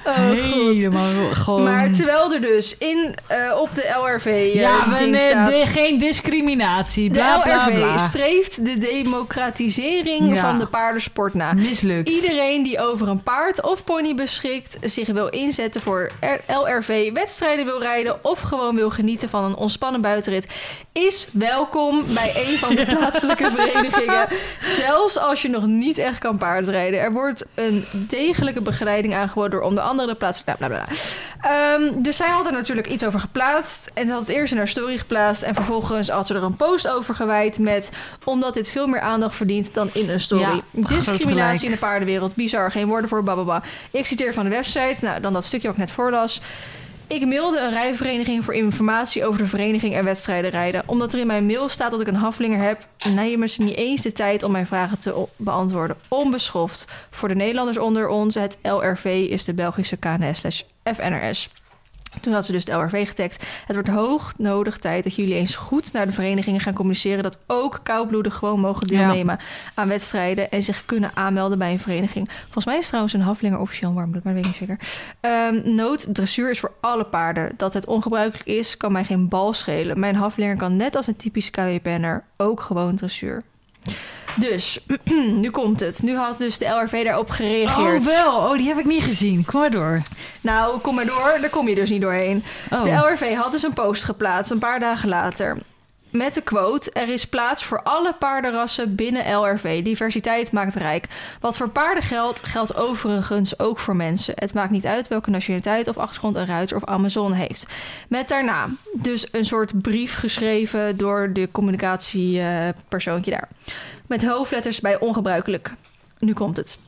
oh. Helemaal gewoon... Maar terwijl er dus in, eh, op de LRV eh, ja, we, staat... de- geen discriminatie. de Bla, bla, LRV bla. streeft de democratisering Ja. van de paardensport na. Mislukt. Iedereen die over een paard of pony beschikt, zich wil inzetten voor LRV, wedstrijden wil rijden of gewoon wil genieten van een ontspannen buitenrit, is welkom bij een van de plaatselijke verenigingen. Zelfs als je nog niet echt kan paardrijden. Er wordt een degelijke begeleiding aangeboden door onder andere de plaats. Bla, bla, bla. Ehm, dus zij had er natuurlijk iets over geplaatst. En ze had het eerst in haar story geplaatst. En vervolgens had ze er een post over gewijd met... omdat dit veel meer aandacht verdient dan in een story. Ja, Discriminatie in de paardenwereld. Bizar, geen woorden voor, bababa. Ik citeer van de website. Nou, dan dat stukje wat ik net voorlas. Ik mailde een rijvereniging voor informatie over de vereniging en wedstrijden rijden. Omdat er in mijn mail staat dat ik een haflinger heb, nemen ze niet eens de tijd om mijn vragen te beantwoorden. Onbeschoft. Voor de Nederlanders onder ons, het LRV is de Belgische KNS slash FNRS. Toen had ze dus de LRV getagd. Het wordt hoog nodig tijd dat jullie eens goed naar de verenigingen gaan communiceren... dat ook koudbloeden gewoon mogen Ja. deelnemen aan wedstrijden... en zich kunnen aanmelden bij een vereniging. Volgens mij is trouwens een haflinger officieel warmbloed, maar dat weet ik niet zeker. Ehm nood, dressuur is voor alle paarden. Dat het ongebruikelijk is, kan mij geen bal schelen. Mijn haflinger kan net als een typisch KW-penner ook gewoon dressuur. Dus, nu komt het. Nu had dus de LRV daarop gereageerd. Oh, wel. Oh, die heb ik niet gezien. Kom maar door. Nou, kom maar door. Daar kom je dus niet doorheen. Oh. De LRV had dus een post geplaatst een paar dagen later. Met de quote: Er is plaats voor alle paardenrassen binnen LRV. Diversiteit maakt rijk. Wat voor paarden geldt, geldt overigens ook voor mensen. Het maakt niet uit welke nationaliteit of achtergrond een ruiter of Amazon heeft. Met daarna dus een soort brief geschreven door de communicatiepersoontje daar. Met hoofdletters bij ongebruikelijk. Nu komt het.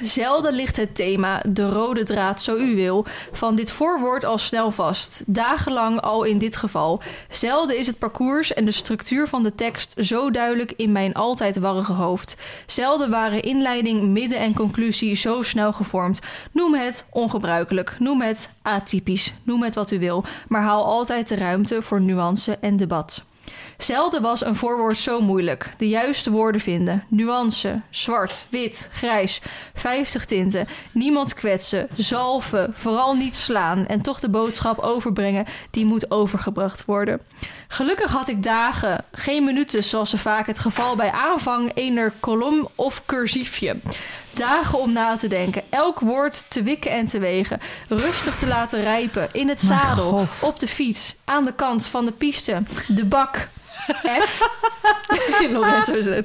Zelden ligt het thema, de rode draad zo u wil, van dit voorwoord al snel vast. Dagenlang al in dit geval. Zelden is het parcours en de structuur van de tekst zo duidelijk in mijn altijd warrige hoofd. Zelden waren inleiding, midden en conclusie zo snel gevormd. Noem het ongebruikelijk, noem het atypisch, noem het wat u wil, maar haal altijd de ruimte voor nuance en debat. Zelden was een voorwoord zo moeilijk. De juiste woorden vinden. Nuance, zwart, wit, grijs, 50 tinten. Niemand kwetsen, zalven, vooral niet slaan. En toch de boodschap overbrengen die moet overgebracht worden. Gelukkig had ik dagen, geen minuten zoals ze vaak het geval bij aanvang ener kolom of cursiefje. Dagen om na te denken, elk woord te wikken en te wegen, rustig te laten rijpen, in het Mijn zadel, God. op de fiets, aan de kant van de piste, de bak. F. Lorenzo.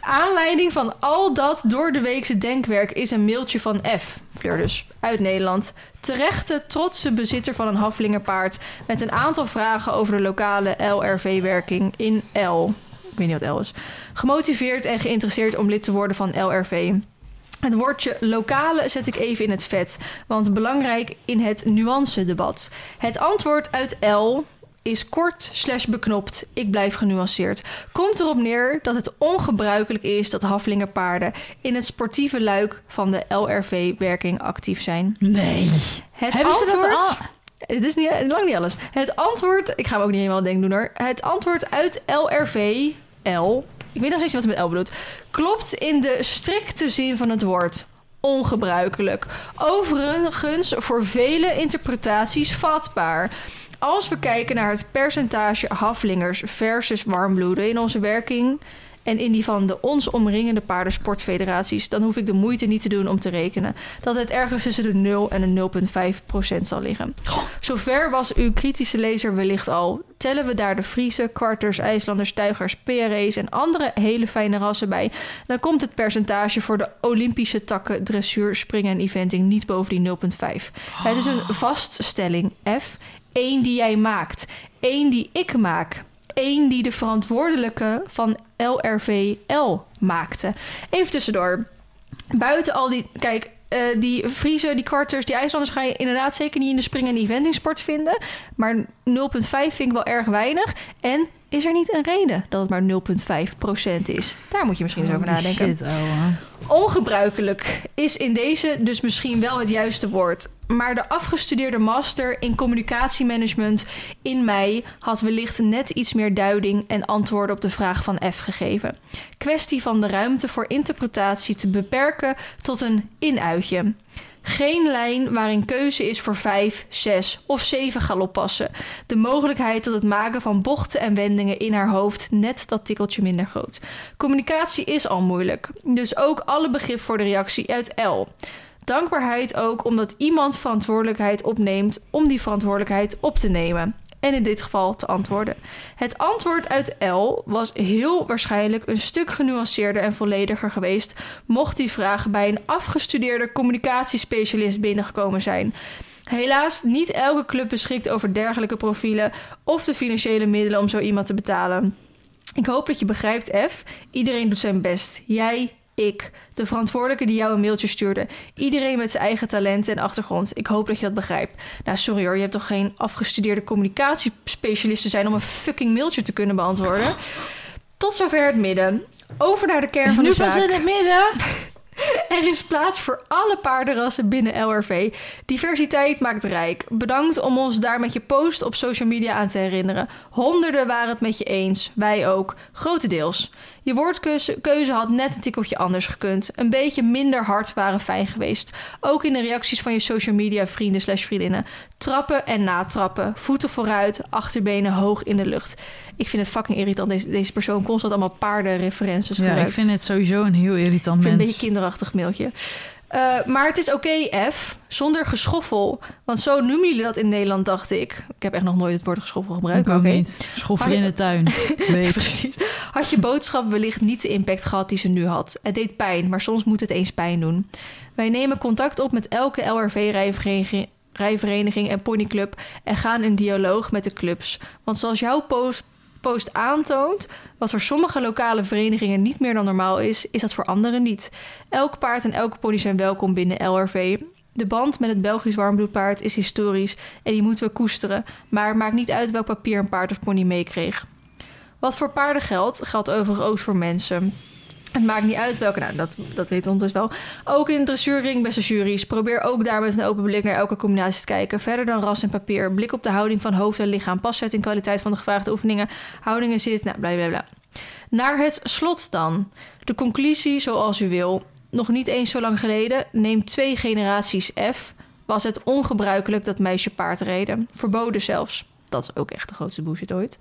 Aanleiding van al dat door de weekse denkwerk is een mailtje van F. Fleur dus, uit Nederland. Terechte, trotse bezitter van een Haflingerpaard... met een aantal vragen over de lokale LRV-werking in L. Ik weet niet wat L is. Gemotiveerd en geïnteresseerd om lid te worden van LRV. Het woordje lokale zet ik even in het vet, want belangrijk in het nuance-debat. Het antwoord uit L is kort slash beknopt. Ik blijf genuanceerd. Komt erop neer dat het ongebruikelijk is dat Haflingerpaarden in het sportieve luik van de LRV-werking actief zijn. Nee. Het Hebben ze dat antwoord... al? Het is niet, lang niet alles. Het antwoord... Ik ga hem ook niet helemaal denken doen hoor. Het antwoord uit LRV... L... Ik weet nog steeds niet wat het met L bedoelt. Klopt in de strikte zin van het woord. Ongebruikelijk. Overigens voor vele interpretaties vatbaar. Als we kijken naar het percentage haflingers versus warmbloeden in onze werking... en in die van de ons omringende paardensportfederaties... dan hoef ik de moeite niet te doen om te rekenen... dat het ergens tussen de 0 en de 0,5 procent zal liggen. Zover was uw kritische lezer wellicht al. Tellen we daar de Friese, Kwarters, IJslanders, Tuigers, PRE's en andere hele fijne rassen bij... dan komt het percentage voor de Olympische takken dressuur, springen en eventing niet boven die 0,5. Het is een vaststelling, F. Eén die jij maakt. Eén die ik maak. Eén die de verantwoordelijke van LRVL maakte. Even tussendoor. Buiten al die... Kijk, eh, die Friese, die kwarters, die IJslanders ga je inderdaad zeker niet in de spring- en eventingsport vinden. Maar 0,5 vind ik wel erg weinig. En is er niet een reden dat het maar 0,5% is? Daar moet je misschien eens over nadenken. Shit. Ongebruikelijk is in deze dus misschien wel het juiste woord. Maar de afgestudeerde master in communicatiemanagement in mei had wellicht net iets meer duiding en antwoorden op de vraag van F gegeven. Kwestie van de ruimte voor interpretatie te beperken tot een inuitje. Geen lijn waarin keuze is voor vijf, zes of zeven galoppassen. De mogelijkheid tot het maken van bochten en wendingen in haar hoofd net dat tikkeltje minder groot. Communicatie is al moeilijk, dus ook alle begrip voor de reactie uit L. Dankbaarheid ook omdat iemand verantwoordelijkheid opneemt om die verantwoordelijkheid op te nemen. En in dit geval te antwoorden. Het antwoord uit L was heel waarschijnlijk een stuk genuanceerder en vollediger geweest. mocht die vraag bij een afgestudeerde communicatiespecialist binnengekomen zijn. Helaas, niet elke club beschikt over dergelijke profielen of de financiële middelen om zo iemand te betalen. Ik hoop dat je begrijpt, F. Iedereen doet zijn best. Jij, ik, de verantwoordelijke die jou een mailtje stuurde. Iedereen met zijn eigen talenten en achtergrond. Ik hoop dat je dat begrijpt. Nou, sorry hoor, je hebt toch geen afgestudeerde communicatiespecialist te zijn om een fucking mailtje te kunnen beantwoorden. Tot zover het midden. Over naar de kern van Nu de pas zaak. in het midden. Er is plaats voor alle paardenrassen binnen LRV. Diversiteit maakt rijk. Bedankt om ons daar met je post op social media aan te herinneren. Honderden waren het met je eens. Wij ook. Grotendeels. Je woordkeuze keuze had net een tikkeltje anders gekund. Een beetje minder hard waren fijn geweest. Ook in de reacties van je social media vrienden slash vriendinnen. Trappen en natrappen. Voeten vooruit, achterbenen hoog in de lucht. Ik vind het fucking irritant. Deze, deze persoon constant allemaal paardenreferenties Ja, gebruikt. ik vind het sowieso een heel irritant Ik vind een mens. beetje kinderachtig mailtje. Eh, maar het is oké, F, zonder geschoffel. Want zo noemen jullie dat in Nederland, dacht ik. Ik heb echt nog nooit het woord geschoffel gebruikt. Ik ook niet. Schoffel in de tuin. Weet. Precies. Had je boodschap wellicht niet de impact gehad die ze nu had. Het deed pijn, maar soms moet het eens pijn doen. Wij nemen contact op met elke LRV-rijvereniging rijvereniging en ponyclub en gaan in dialoog met de clubs. Want zoals jouw post post aantoont wat voor sommige lokale verenigingen niet meer dan normaal is, is dat voor anderen niet. Elk paard en elke pony zijn welkom binnen LRV. De band met het Belgisch warmbloedpaard is historisch en die moeten we koesteren, maar het maakt niet uit welk papier een paard of pony meekreeg. Wat voor paarden geldt, geldt overigens ook voor mensen. Het maakt niet uit welke, nou, dat, dat weten we ondertussen wel. Ook in dressuurring, beste juries. Probeer ook daar met een open blik naar elke combinatie te kijken. Verder dan ras en papier. Blik op de houding van hoofd en lichaam. Paszetting, kwaliteit van de gevraagde oefeningen. Houdingen zit, nou, bla bla bla. Naar het slot dan. De conclusie zoals u wil. Nog niet eens zo lang geleden, neem twee generaties F, was het ongebruikelijk dat meisje paard reden. Verboden zelfs. Dat is ook echt de grootste bullshit ooit.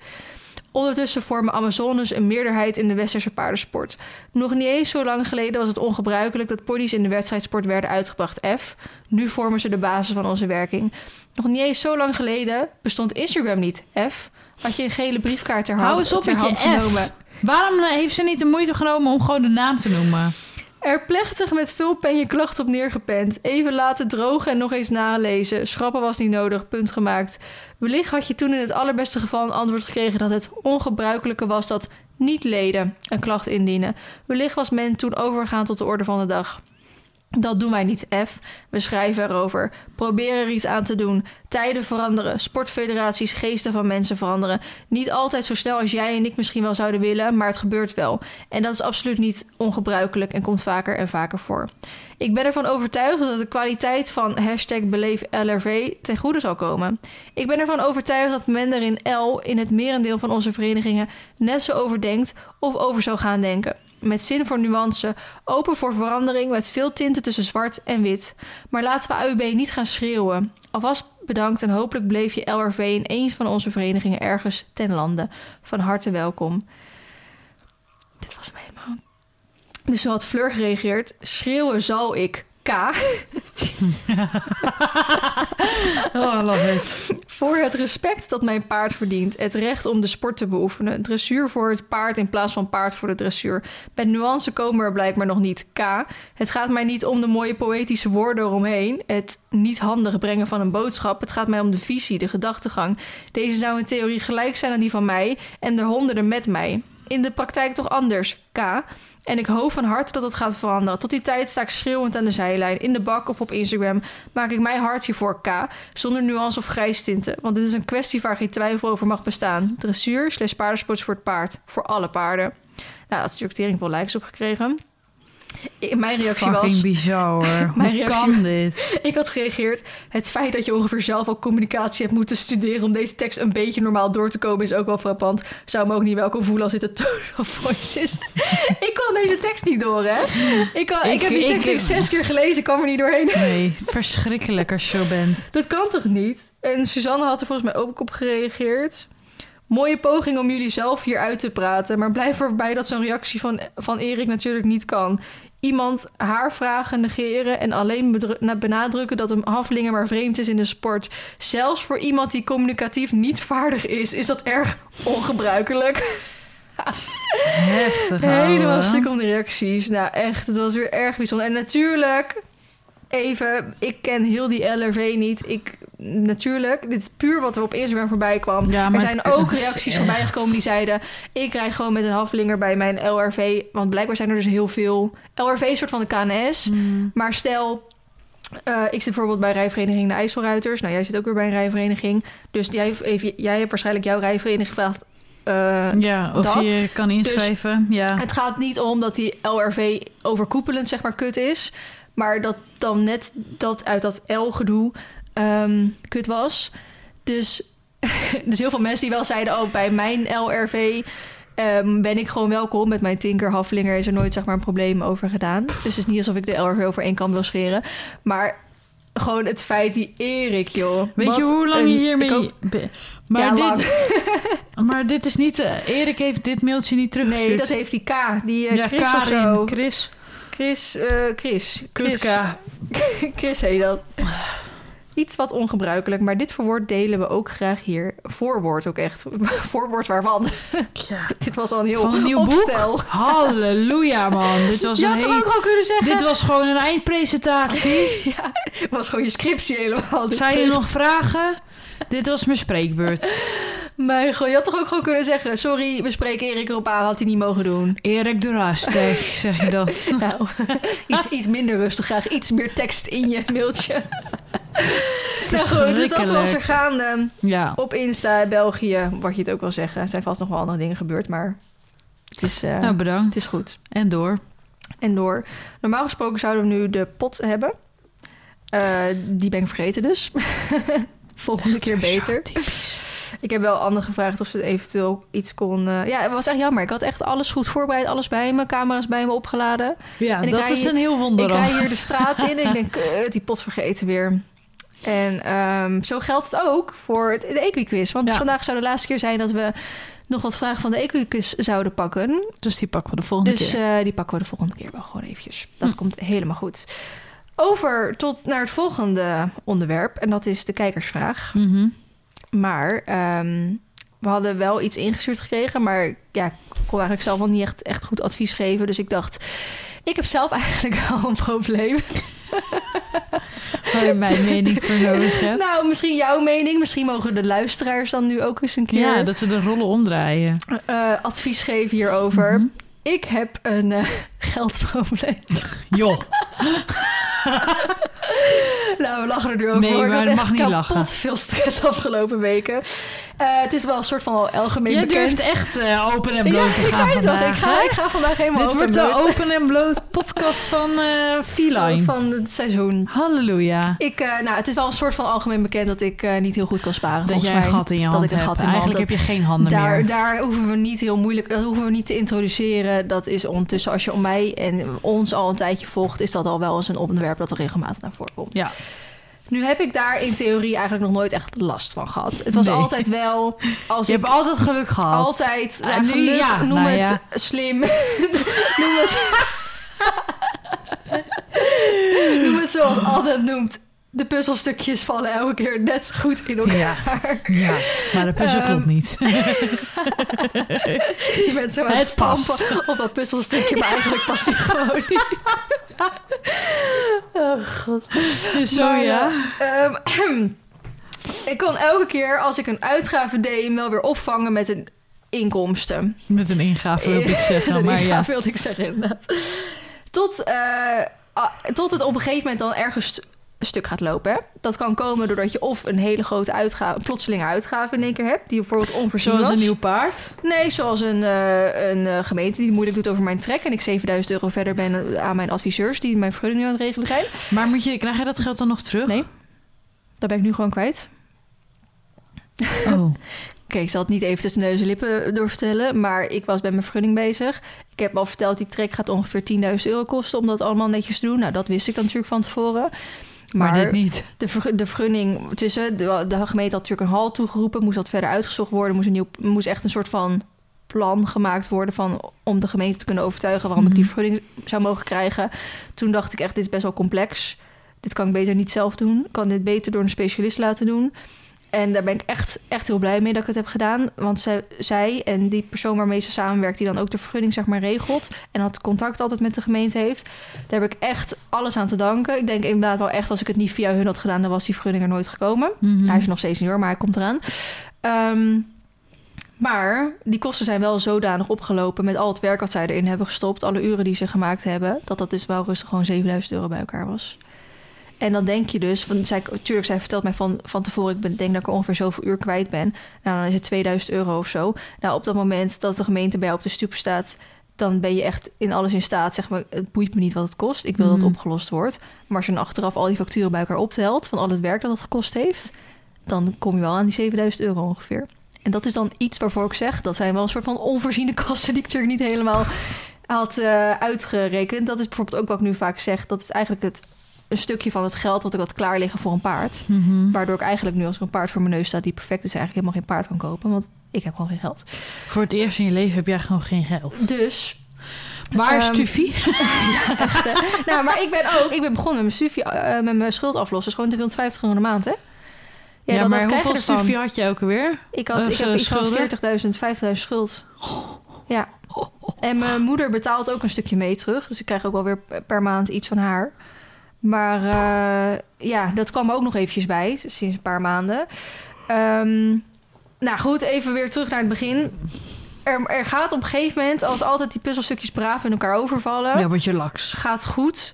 Ondertussen vormen Amazones een meerderheid in de westerse paardensport. Nog niet eens zo lang geleden was het ongebruikelijk dat ponies in de wedstrijdsport werden uitgebracht F. Nu vormen ze de basis van onze werking. Nog niet eens zo lang geleden bestond Instagram niet F. Had je een gele briefkaart ter, Hou eens op ter met je hand F. genomen. Waarom eh, heeft ze niet de moeite genomen om gewoon de naam te noemen? Er plechtig met veel pen je klacht op neergepend. Even laten drogen en nog eens nalezen. Schrappen was niet nodig, punt gemaakt. Wellicht had je toen in het allerbeste geval een antwoord gekregen dat het ongebruikelijke was dat niet-leden een klacht indienen. Wellicht was men toen overgegaan tot de orde van de dag. Dat doen wij niet, F. We schrijven erover. Probeer er iets aan te doen. Tijden veranderen. Sportfederaties, geesten van mensen veranderen. Niet altijd zo snel als jij en ik misschien wel zouden willen, maar het gebeurt wel. En dat is absoluut niet ongebruikelijk en komt vaker en vaker voor. Ik ben ervan overtuigd dat de kwaliteit van hashtag beleef LRV ten goede zal komen. Ik ben ervan overtuigd dat men er in L in het merendeel van onze verenigingen net zo over denkt of over zou gaan denken. Met zin voor nuance, open voor verandering met veel tinten tussen zwart en wit. Maar laten we AUB niet gaan schreeuwen. Alvast bedankt en hopelijk bleef je LRV in een van onze verenigingen ergens ten lande. Van harte welkom. Dit was hem helemaal. Dus zo had Fleur gereageerd. Schreeuwen zal ik. K. Oh, I love it. Voor het respect dat mijn paard verdient. Het recht om de sport te beoefenen. Dressuur voor het paard in plaats van paard voor de dressuur. Met nuance komen er blijkbaar nog niet. K. Het gaat mij niet om de mooie poëtische woorden eromheen. Het niet handig brengen van een boodschap. Het gaat mij om de visie, de gedachtegang. Deze zou in theorie gelijk zijn aan die van mij. En er honderden met mij. In de praktijk toch anders. K. En ik hoop van harte dat het gaat veranderen. Tot die tijd sta ik schreeuwend aan de zijlijn. In de bak of op Instagram maak ik mij hard hiervoor K. Zonder nuance of grijstinten. Want dit is een kwestie waar geen twijfel over mag bestaan. Dressuur slash paardensport voor het paard. Voor alle paarden. Nou, dat is natuurlijk tering veel likes op gekregen. Ik- Mijn reactie Fucking was... bizar hoor. Mijn Hoe reactie kan dit? Ik had gereageerd. Het feit dat je ongeveer zelf al communicatie hebt moeten studeren om deze tekst een beetje normaal door te komen is ook wel frappant. Zou me ook niet welkom voelen als dit een tone of voice is. ik kan deze tekst niet door, hè? Ik, kan, ik, Ik- heb die tekst ik, zes keer gelezen, ik kwam er niet doorheen. Nee, verschrikkelijk als je zo bent. Dat kan toch niet? En Suzanne had er volgens mij ook op gereageerd. Mooie poging om jullie zelf hier uit te praten. Maar blijf erbij dat zo'n reactie van, van Erik natuurlijk niet kan. Iemand haar vragen negeren en alleen benadrukken dat een haflinger maar vreemd is in de sport. Zelfs voor iemand die communicatief niet vaardig is, is dat erg ongebruikelijk. Heftig. Helemaal ouwe. stuk om de reacties. Nou, echt, het was weer erg bijzonder. En natuurlijk, even, ik ken heel die LRV niet. Ik, natuurlijk, dit is puur wat er op Instagram voorbij kwam. Ja, er zijn ook reacties echt- voorbij gekomen die zeiden... ik rij gewoon met een halflinger bij mijn LRV. Want blijkbaar zijn er dus heel veel... LRV is soort van de KNS. Hmm. Maar stel, eh, ik zit bijvoorbeeld bij rijvereniging de IJsselruiters. Nou, jij zit ook weer bij een rijvereniging. Dus jij, even, jij hebt waarschijnlijk jouw rijvereniging gevraagd... eh, Ja, of Dat. je kan inschrijven. ja. het gaat niet om dat die LRV overkoepelend zeg maar kut is. Maar dat dan net dat uit dat L-gedoe ehm, kut was. Dus, dus heel veel mensen die wel zeiden... oh, bij mijn LRV ehm, ben ik gewoon welkom. Met mijn Tinker Haflinger is er nooit zeg maar, een probleem over gedaan. Dus het is niet alsof ik de LRV over één kam wil scheren. Maar gewoon het feit die Erik, joh. Weet Wat je hoe lang je hiermee... ook- Maar, Ja, lang. dit, maar dit is niet... eh, Erik heeft dit mailtje niet teruggestuurd. Nee, dat heeft die K. Die eh, ja, Chris of zo. Chris. Chris, eh, Chris. Chris. Kutka. Chris heet dat. Iets wat ongebruikelijk, maar dit verwoord delen we ook graag hier. Voorwoord ook echt. Voorwoord waarvan? Ja. dit was al een heel Van een nieuw opstel. boek? Halleluja, man. Dit was Je een had toch ook gewoon kunnen zeggen... Dit was gewoon een eindpresentatie. Ja, het was gewoon je scriptie helemaal. Zijn er nog vragen? Dit was mijn spreekbeurt. Mijn god, je had toch ook gewoon kunnen zeggen... Sorry, we spreken Erik erop aan, had hij niet mogen doen. Erik de Rastig, zeg je dan. Nou, iets, iets minder rustig. Graag iets meer tekst in je mailtje. Nou goed, dus dat was er gaande. Ja. Op Insta, België, wat je het ook wel zeggen. Er zijn vast nog wel andere dingen gebeurd, maar het is, eh, Nou, bedankt. het is goed. En door. En door. Normaal gesproken zouden we nu de pot hebben. Eh, die ben ik vergeten dus. Volgende keer beter. Ik heb wel Anne gevraagd of ze eventueel iets kon... eh, ja, het was echt jammer. Ik had echt alles goed voorbereid. Alles bij me. Camera's bij me opgeladen. Ja, dat is hier- een heel wonder. Ik rij hier de straat in en ik denk, die pot vergeten weer. En ehm, zo geldt het ook voor het, de Equiquiz. Want Ja. vandaag zou de laatste keer zijn dat we nog wat vragen van de Equiquiz zouden pakken. Dus die pakken we de volgende Dus keer. eh, die pakken we de volgende keer wel gewoon eventjes. Dat Hm. komt helemaal goed. Over tot naar het volgende onderwerp. En dat is de kijkersvraag. Mhm. Maar ehm, we hadden wel iets ingestuurd gekregen. Maar ja, ik kon eigenlijk zelf wel niet echt, echt goed advies geven. Dus ik dacht, ik heb zelf eigenlijk wel een probleem. Waar je mijn mening voor nodig hebt. Nou, misschien jouw mening. Misschien mogen de luisteraars dan nu ook eens een keer Ja, dat we de rollen omdraaien. eh, advies geven hierover. Mhm. Ik heb een eh, geldprobleem. Joh. nou, we lachen er nu over. Nee, ik had echt mag niet kapot lachen. veel stress afgelopen weken. Eh, het is wel een soort van al algemeen Jij bekend. durft echt eh, open en bloot ja, te ik gaan zei het toch. vandaag, Ik ga, hè? ik ga vandaag helemaal Dit open wordt de open en bloot podcast van Feline. van het seizoen. Halleluja. Ik, nou, het is wel een soort van algemeen bekend dat ik niet heel goed kan sparen. Dat volgens jij een gat in je dat hand ik een hebt. gat in Eigenlijk heb je geen handen daar, meer. daar hoeven we niet heel moeilijk, dat hoeven we niet te introduceren. Dat is ondertussen, als je om mij en ons al een tijdje volgt, is dat al wel eens een onderwerp dat er regelmatig naar voren komt. Ja. Nu heb ik daar in theorie eigenlijk nog nooit echt last van gehad. Het was Nee. altijd wel, als Je ik hebt altijd geluk gehad. altijd, nu geluk, ja, noem nou het ja. slim, noem het, noem het zoals Anne het noemt. De puzzelstukjes vallen elke keer net goed in elkaar. Ja. Ja, maar de puzzel Ehm, klopt niet. Je bent zo aan het stampen op dat puzzelstukje, maar eigenlijk past die gewoon niet. Oh god. Zo Maar, ja. eh, ehm, ik kon elke keer als ik een uitgave deed... hem wel weer opvangen met een inkomsten. Met een ingave wil ik zeggen. Een Maar ja. ingave wilde ik zeggen, inderdaad. Tot, eh, tot het op een gegeven moment dan ergens stuk gaat lopen. Hè? Dat kan komen doordat je of een hele grote uitgave... een plotselinge uitgave in één keer hebt... die bijvoorbeeld onvoorzien Zoals was. een nieuw paard. Nee, zoals een, eh, een eh, gemeente die het moeilijk doet over mijn trek... en ik 7000 euro verder ben aan mijn adviseurs... die mijn vergunning aan het regelen zijn. Maar moet je, krijg je dat geld dan nog terug? Nee. Daar ben ik nu gewoon kwijt. Oh. Oké, ik zal het niet even tussen neus en lippen doorvertellen... maar ik was bij mijn vergunning bezig. Ik heb al verteld, die trek gaat ongeveer 10.000 euro kosten... om dat allemaal netjes te doen. Nou, dat wist ik dan natuurlijk van tevoren. Maar, dit niet. De, de vergunning tussen, de, de gemeente had natuurlijk een hal toegeroepen, moest dat verder uitgezocht worden, moest, een nieuw, moest echt een soort van plan gemaakt worden van, om de gemeente te kunnen overtuigen waarom ik die Mhm. vergunning zou mogen krijgen. Toen dacht ik echt, dit is best wel complex. Dit kan ik beter niet zelf doen. Ik kan dit beter door een specialist laten doen. En daar ben ik echt, echt heel blij mee dat ik het heb gedaan. Want zij, zij en die persoon waarmee ze samenwerkt... die dan ook de vergunning zeg maar regelt... en dat contact altijd met de gemeente heeft... daar heb ik echt alles aan te danken. Ik denk inderdaad wel echt... als ik het niet via hun had gedaan... dan was die vergunning er nooit gekomen. Mhm. Hij is nog steeds niet hoor, maar hij komt eraan. Ehm, maar die kosten zijn wel zodanig opgelopen... met al het werk wat zij erin hebben gestopt... alle uren die ze gemaakt hebben... dat dat dus wel rustig gewoon 7000 euro bij elkaar was. En dan denk je dus, van, zij, tuurlijk, zij vertelt mij van, van tevoren, ik ben, denk dat ik er ongeveer zoveel uur kwijt ben. Nou, dan is het 2000 euro of zo. Nou, op dat moment dat de gemeente bij jou op de stoep staat, dan ben je echt in alles in staat. Zeg maar, het boeit me niet wat het kost. Ik wil dat Mhm. het opgelost wordt. Maar als je dan achteraf al die facturen bij elkaar optelt, van al het werk dat het gekost heeft, dan kom je wel aan die 7000 euro ongeveer. En dat is dan iets waarvoor ik zeg, dat zijn wel een soort van onvoorziene kosten die ik natuurlijk niet helemaal had eh, uitgerekend. Dat is bijvoorbeeld ook wat ik nu vaak zeg. Dat is eigenlijk het, een stukje van het geld wat ik had klaar liggen voor een paard. Mhm. Waardoor ik eigenlijk nu als er een paard voor mijn neus staat die perfect is, eigenlijk helemaal geen paard kan kopen. Want ik heb gewoon geen geld. Voor het eerst in je leven heb jij gewoon geen geld. Dus, Waar is Tuffy? echt, hè. nou, maar ik ben ook, ik ben begonnen met mijn, eh, met mijn schuld aflossen. Dat is gewoon 250 euro de maand, hè? Ja, dan- maar dat hoeveel. Tuffy had je ook alweer? Ik, had, Of, ik heb eh, iets van schulden? 40.000, 50.000 schuld. Ja. En mijn moeder betaalt ook een stukje mee terug. Dus ik krijg ook wel weer per maand iets van haar. Maar eh, ja, dat kwam er ook nog eventjes bij, sinds een paar maanden. Ehm, nou goed, even weer terug naar het begin. Er, er gaat op een gegeven moment, als altijd die puzzelstukjes braaf in elkaar overvallen, Ja, word je laks. gaat goed.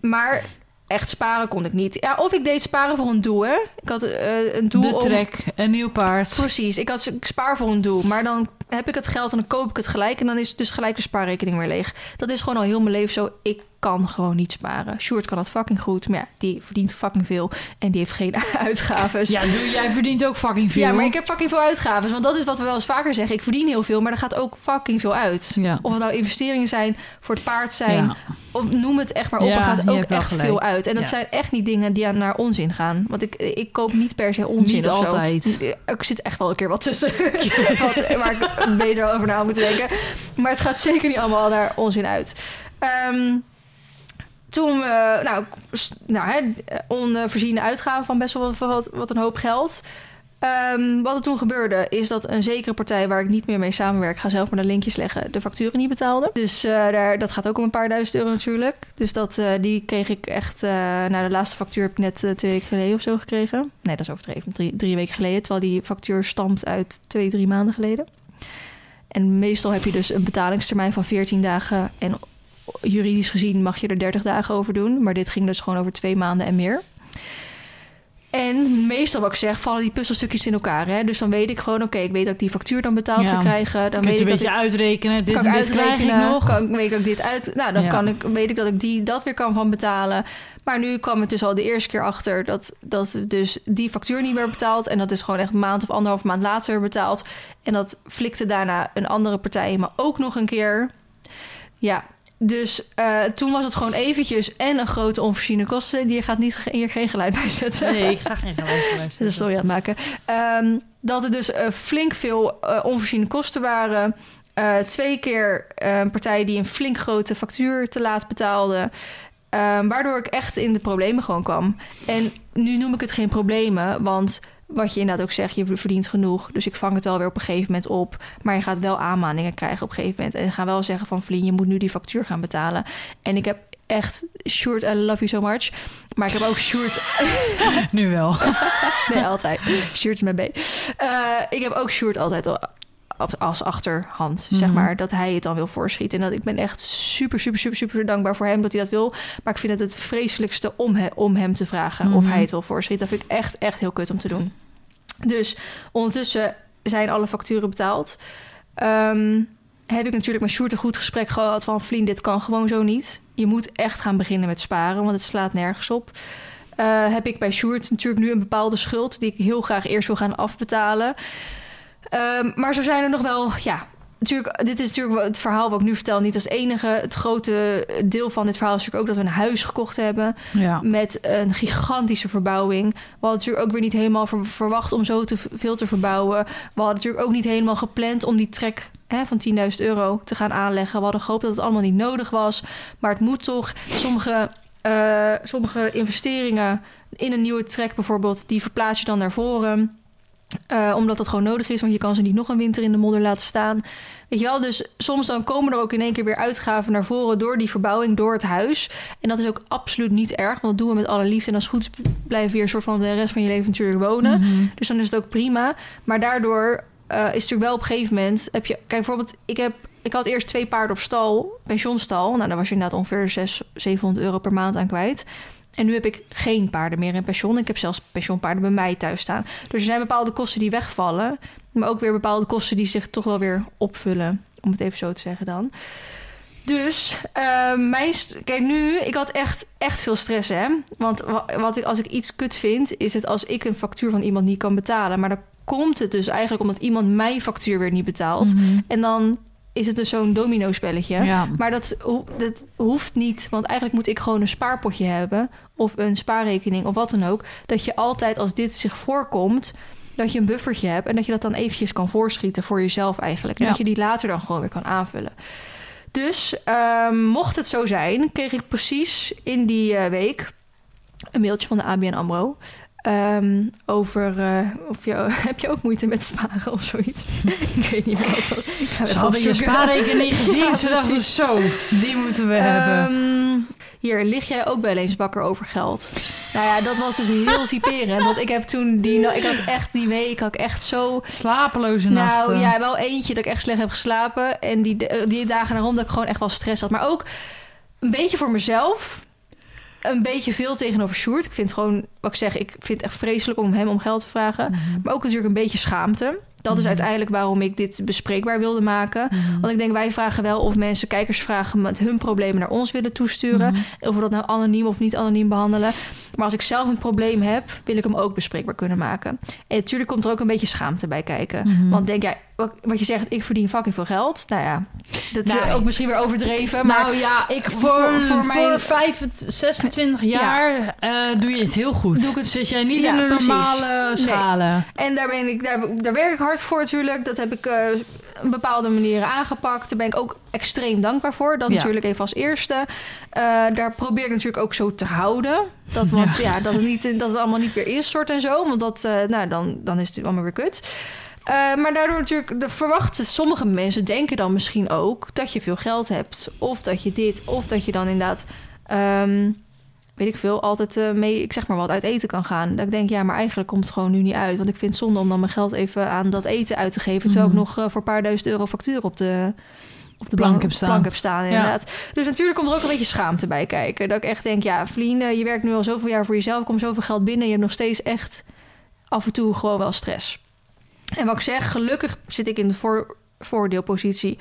Maar echt sparen kon ik niet. Ja, of ik deed sparen voor een doel, hè. Ik had eh, een doel De om- trek, een nieuw paard. Precies, ik, had, ik spaar voor een doel. Maar dan heb ik het geld en dan koop ik het gelijk. En dan is dus gelijk de spaarrekening weer leeg. Dat is gewoon al heel mijn leven zo. Ik kan gewoon niet sparen. Sjoerd kan dat fucking goed. Maar ja, die verdient fucking veel. En die heeft geen uitgaves. Ja, doe, jij verdient ook fucking veel. Ja, maar ik heb fucking veel uitgaven. Want dat is wat we wel eens vaker zeggen. Ik verdien heel veel, maar er gaat ook fucking veel uit. Ja. Of het nou investeringen zijn, voor het paard zijn. Ja. Of noem het echt maar op. Ja, er gaat ook echt veel uit. En dat zijn echt niet dingen die aan naar onzin gaan. Want ik, ik koop niet per se onzin Niet of zo. altijd. Ik zit echt wel een keer wat tussen. wat, waar ik beter over na moeten denken. Maar het gaat zeker niet allemaal naar onzin uit. Ehm, toen, nou, nou hè, onvoorziene uitgaven van best wel wat, een hoop geld. Ehm, wat er toen gebeurde, is dat een zekere partij waar ik niet meer mee samenwerk, ga zelf maar de linkjes leggen, de facturen niet betaalde. Dus eh, daar, dat gaat ook om een paar duizend euro natuurlijk. Dus dat, eh, die kreeg ik echt, eh nou de laatste factuur heb ik net twee weken geleden of zo gekregen. Nee, dat is overdreven, drie, drie weken geleden. Terwijl die factuur stamt uit twee, drie maanden geleden. En meestal heb je dus een betalingstermijn van 14 dagen. En juridisch gezien mag je er 30 dagen over doen. Maar dit ging dus gewoon over twee maanden en meer. En meestal wat ik zeg, vallen die puzzelstukjes in elkaar. Hè? Dus dan weet ik gewoon, oké, ik weet dat ik die factuur dan betaald Ja. krijgen. Dan weet ik een dat beetje ik uitrekenen. Dit kan ik uitrekenen, nog. Kan, weet ik dit uit... Nou, dan Ja. kan ik, weet ik dat ik die, dat weer kan van betalen. Maar nu kwam het dus al de eerste keer achter... dat, dat dus die factuur niet meer betaald... en dat is gewoon echt een maand of anderhalf maand later betaald. En dat flikte daarna een andere partij me ook nog een keer. Ja, dus eh, toen was het gewoon eventjes... en een grote onvoorziene kosten. Die gaat niet, hier geen geluid bij zetten. Nee, ik ga geen geluid Dat is een luisteren. story aan het maken. Ehm, dat er dus eh, flink veel eh, onvoorziene kosten waren. Twee keer eh, een partij die een flink grote factuur te laat betaalde. Ehm, waardoor ik echt in de problemen gewoon kwam. En nu noem ik het geen problemen, want wat je inderdaad ook zegt, je verdient genoeg. Dus ik vang het wel weer op een gegeven moment op. Maar je gaat wel aanmaningen krijgen op een gegeven moment. En je gaat wel zeggen van Vlien, je moet nu die factuur gaan betalen. En ik heb echt, Sjoerd, I love you so much. Maar ik heb ook Sjoerd Nu wel. Nee, altijd. Sjoerd is met B. Eh, ik heb ook Sjoerd altijd al als achterhand, zeg Mhm. maar, dat hij het dan wil voorschieten. En dat ik ben echt super, super, super, super dankbaar voor hem dat hij dat wil. Maar ik vind het het vreselijkste om, he- om hem te vragen of Mhm. hij het wil voorschieten. Dat vind ik echt, echt heel kut om te doen. Dus ondertussen zijn alle facturen betaald. Ehm, heb ik natuurlijk met Sjoerd een goed gesprek gehad van... Vlien, dit kan gewoon zo niet. Je moet echt gaan beginnen met sparen, want het slaat nergens op. Eh, heb ik bij Sjoerd natuurlijk nu een bepaalde schuld... die ik heel graag eerst wil gaan afbetalen. Ehm, maar zo zijn er nog wel... Ja, natuurlijk, dit is natuurlijk het verhaal wat ik nu vertel niet als enige. Het grote deel van dit verhaal is natuurlijk ook dat we een huis gekocht hebben Ja. met een gigantische verbouwing. We hadden natuurlijk ook weer niet helemaal ver- verwacht om zo te veel te verbouwen. We hadden natuurlijk ook niet helemaal gepland om die trek hè, van 10.000 euro te gaan aanleggen. We hadden gehoopt dat het allemaal niet nodig was. Maar het moet toch. Sommige, eh, sommige investeringen in een nieuwe trek bijvoorbeeld, die verplaats je dan naar voren. Eh, omdat dat gewoon nodig is, want je kan ze niet nog een winter in de modder laten staan. Weet je wel, dus soms dan komen er ook in één keer weer uitgaven naar voren door die verbouwing, door het huis. En dat is ook absoluut niet erg, want dat doen we met alle liefde. En als het goed is, blijf je weer een soort van de rest van je leven natuurlijk wonen. Mhm. Dus dan is het ook prima. Maar daardoor eh, is het natuurlijk wel op een gegeven moment... Heb je, kijk, bijvoorbeeld, ik, heb, ik had eerst twee paarden op stal, pensionstal. Nou, daar was je inderdaad ongeveer 600, 700 euro per maand aan kwijt. En nu heb ik geen paarden meer in pensioen. Ik heb zelfs pensioenpaarden bij mij thuis staan. Dus er zijn bepaalde kosten die wegvallen. Maar ook weer bepaalde kosten die zich toch wel weer opvullen. Om het even zo te zeggen dan. Dus eh, mijn... Kijk, nu... Ik had echt, echt veel stress, hè. Want wa- wat ik, als ik iets kut vind... is het als ik een factuur van iemand niet kan betalen. Maar dan komt het dus eigenlijk omdat iemand mijn factuur weer niet betaalt. Mhm. En dan is het dus zo'n domino-spelletje. Ja. Maar dat, ho- dat hoeft niet, want eigenlijk moet ik gewoon een spaarpotje hebben of een spaarrekening of wat dan ook. Dat je altijd als dit zich voorkomt, dat je een buffertje hebt en dat je dat dan eventjes kan voorschieten voor jezelf eigenlijk. En Ja. dat je die later dan gewoon weer kan aanvullen. Dus ehm, mocht het zo zijn, kreeg ik precies in die eh, week een mailtje van de ABN AMRO. Ehm, over eh, of je, heb je ook moeite met sparen of zoiets? ik weet niet wat Ze hadden je spaarrekening gezien. Ja, Ze dachten zo, die moeten we hebben. Ehm, hier, lig jij ook wel eens wakker over geld? nou ja, dat was dus heel typerend. Want ik heb toen die... no- Ik had echt die week, had ik echt zo... Slapeloze nachten. Nou ja, wel eentje dat ik echt slecht heb geslapen. En die, die dagen daarom dat ik gewoon echt wel stress had. Maar ook een beetje voor mezelf. Een beetje veel tegenover Sjoerd. Ik vind gewoon, wat ik zeg, ik vind het echt vreselijk om hem om geld te vragen. Mhm. Maar ook natuurlijk een beetje schaamte. Dat is Mhm. uiteindelijk waarom ik dit bespreekbaar wilde maken. Mhm. Want ik denk, wij vragen wel of mensen, kijkers vragen... met hun problemen naar ons willen toesturen. Of we dat nou anoniem of niet anoniem behandelen. Maar als ik zelf een probleem heb, wil ik hem ook bespreekbaar kunnen maken. En natuurlijk komt er ook een beetje schaamte bij kijken. Want denk jij, wat je zegt, ik verdien fucking veel geld. Nou ja, dat is Nou, ook misschien weer overdreven. Maar nou ja, ik- voor, voor- voor, voor mijn- 25, 26 jaar eh, doe je het heel goed. Doe ik het- Zit jij niet Ja, in de normale Nee. schalen. En daar, ben ik, daar, daar werk ik hard voor natuurlijk. Dat heb ik op bepaalde manieren aangepakt. Daar ben ik ook extreem dankbaar voor. Dat Ja. natuurlijk even als eerste. Eh, daar probeer ik natuurlijk ook zo te houden. Dat, want, ja. dat, het niet, dat het allemaal niet weer instort en zo. Want dat, nou, dan, dan is het allemaal weer kut. Eh, maar daardoor natuurlijk, de verwachten sommige mensen denken dan misschien ook dat je veel geld hebt. Of dat je dit, of dat je dan inderdaad, ehm, weet ik veel, altijd eh, mee, ik zeg maar wat, uit eten kan gaan. Dat ik denk, ja, maar eigenlijk komt het gewoon nu niet uit. Want ik vind het zonde om dan mijn geld even aan dat eten uit te geven. Terwijl Mhm. ik nog eh, voor een paar duizend euro factuur op de, op de Plank plank, heb staan. plank heb staan. Ja. Inderdaad. Dus natuurlijk komt er ook een beetje schaamte bij kijken. Dat ik echt denk, ja, vrienden, je werkt nu al zoveel jaar voor jezelf. Komt zoveel geld binnen. Je hebt nog steeds echt af en toe gewoon wel stress. En wat ik zeg, gelukkig zit ik in de voor, voordeelpositie.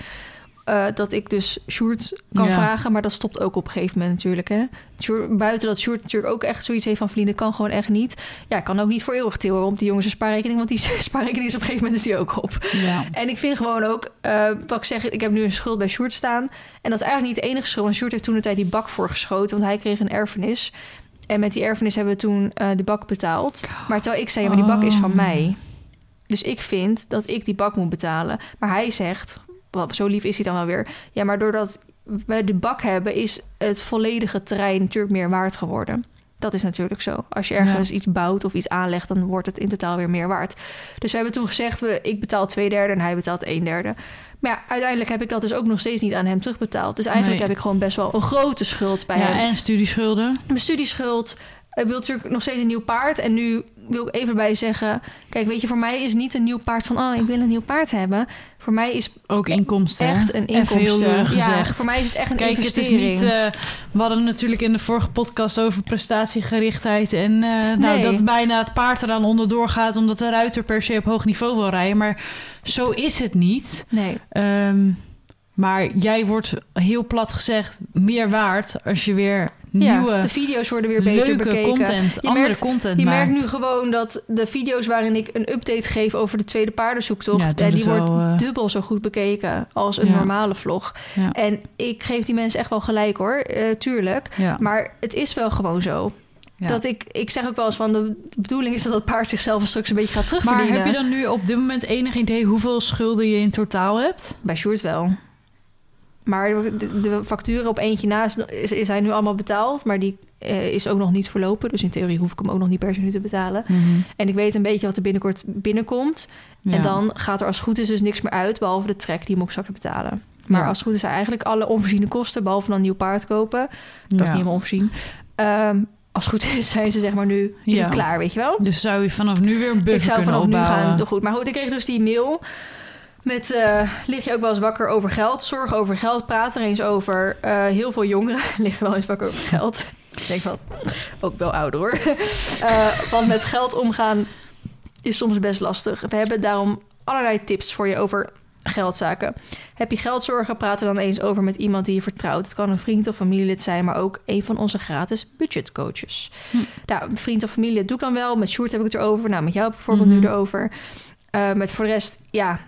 eh, dat ik dus Sjoerd kan Ja. vragen. Maar dat stopt ook op een gegeven moment natuurlijk. Hè? Sjoerd- buiten dat Sjoerd natuurlijk ook echt zoiets heeft van... vrienden kan gewoon echt niet. Ja, kan ook niet voor eeuwig tillen op die jongens een spaarrekening... want die spaarrekening is op een gegeven moment is die ook op. Ja. En ik vind gewoon ook, eh, wat ik zeg, ik heb nu een schuld bij Sjoerd staan. En dat is eigenlijk niet de enige schuld. Want Sjoerd heeft toen de tijd die bak voorgeschoten, want hij kreeg een erfenis. En met die erfenis hebben we toen eh de bak betaald. Maar terwijl ik zei, ja, maar die bak is van Oh. mij. Dus ik vind dat ik die bak moet betalen. Maar hij zegt, zo lief is hij dan wel weer. Ja, maar doordat we de bak hebben, is het volledige terrein natuurlijk meer waard geworden. Dat is natuurlijk zo. Als je ergens iets bouwt of iets aanlegt, dan wordt het in totaal weer meer waard. Dus we hebben toen gezegd, we, ik betaal twee derde en hij betaalt een derde. Maar ja, uiteindelijk heb ik dat dus ook nog steeds niet aan hem terugbetaald. Dus eigenlijk Nee. heb ik gewoon best wel een grote schuld bij ja, hem. en studieschulden. Mijn studieschuld. Ik wil natuurlijk nog steeds een nieuw paard. En nu wil ik even erbij zeggen... Kijk, weet je, voor mij is niet een nieuw paard van... oh, ik wil een nieuw paard hebben. Voor mij is Ook inkomsten. hè? echt een heel inkomsten. ja, voor mij is het echt een Kijk, het is niet. eh, we hadden natuurlijk in de vorige podcast over prestatiegerichtheid. En eh, nou, Nee. dat bijna het paard eraan onderdoor gaat. omdat de ruiter per se op hoog niveau wil rijden. Maar zo is het niet. Nee, Ehm, maar jij wordt heel plat gezegd meer waard als je weer nieuwe, ja, de video's worden weer beter leuke bekeken. content, Je andere merkt- content Je maakt. merkt nu gewoon dat de video's waarin ik een update geef over de tweede paardenzoektocht, Ja, eh, die wordt eh, dubbel zo goed bekeken als een Ja. normale vlog. En ik geef die mensen echt wel gelijk hoor, eh, tuurlijk. Maar het is wel gewoon zo. Ja. Dat ik, ik zeg ook wel eens van de, bedoeling is dat dat paard zichzelf straks een beetje gaat maar terugverdienen. heb je dan nu op dit moment enig idee hoeveel schulden je in totaal hebt? Bij Sjoerd wel. Maar de, de facturen op eentje na is- is- zijn nu allemaal betaald. Maar die eh, is ook nog niet verlopen. Dus in theorie hoef ik hem ook nog niet per se nu te betalen. En ik weet een beetje wat er binnenkort binnenkomt. Ja. En dan gaat er als het goed is dus niks meer uit. Behalve de trek, die moet ik straks betalen. Maar Ja. als het goed is zijn eigenlijk alle onvoorziene kosten... behalve dan een nieuw paard kopen. Dat is niet helemaal onvoorzien. Ehm, als het goed is zijn ze zeg maar nu... Is Ja. het klaar, weet je wel? Dus zou je vanaf nu weer een buffer ik zou vanaf nu opbouwen? gaan. Goed, maar goed, ik kreeg dus die mail met eh, lig je ook wel eens wakker over geld, zorg over geld, praat er eens over. Eh, heel veel jongeren liggen wel eens wakker over geld. ik denk van, ook wel ouder hoor. Eh, want met geld omgaan is soms best lastig. We hebben daarom allerlei tips voor je over geldzaken. Heb je geldzorgen, praat er dan eens over met iemand die je vertrouwt. Het kan een vriend of familielid zijn, maar ook een van onze gratis budgetcoaches. Hm. Nou, een vriend of familie, dat doe ik dan wel. Met Sjoerd heb ik het erover. Nou, met jou bijvoorbeeld Mhm. nu erover. Eh, met voor de rest, ja,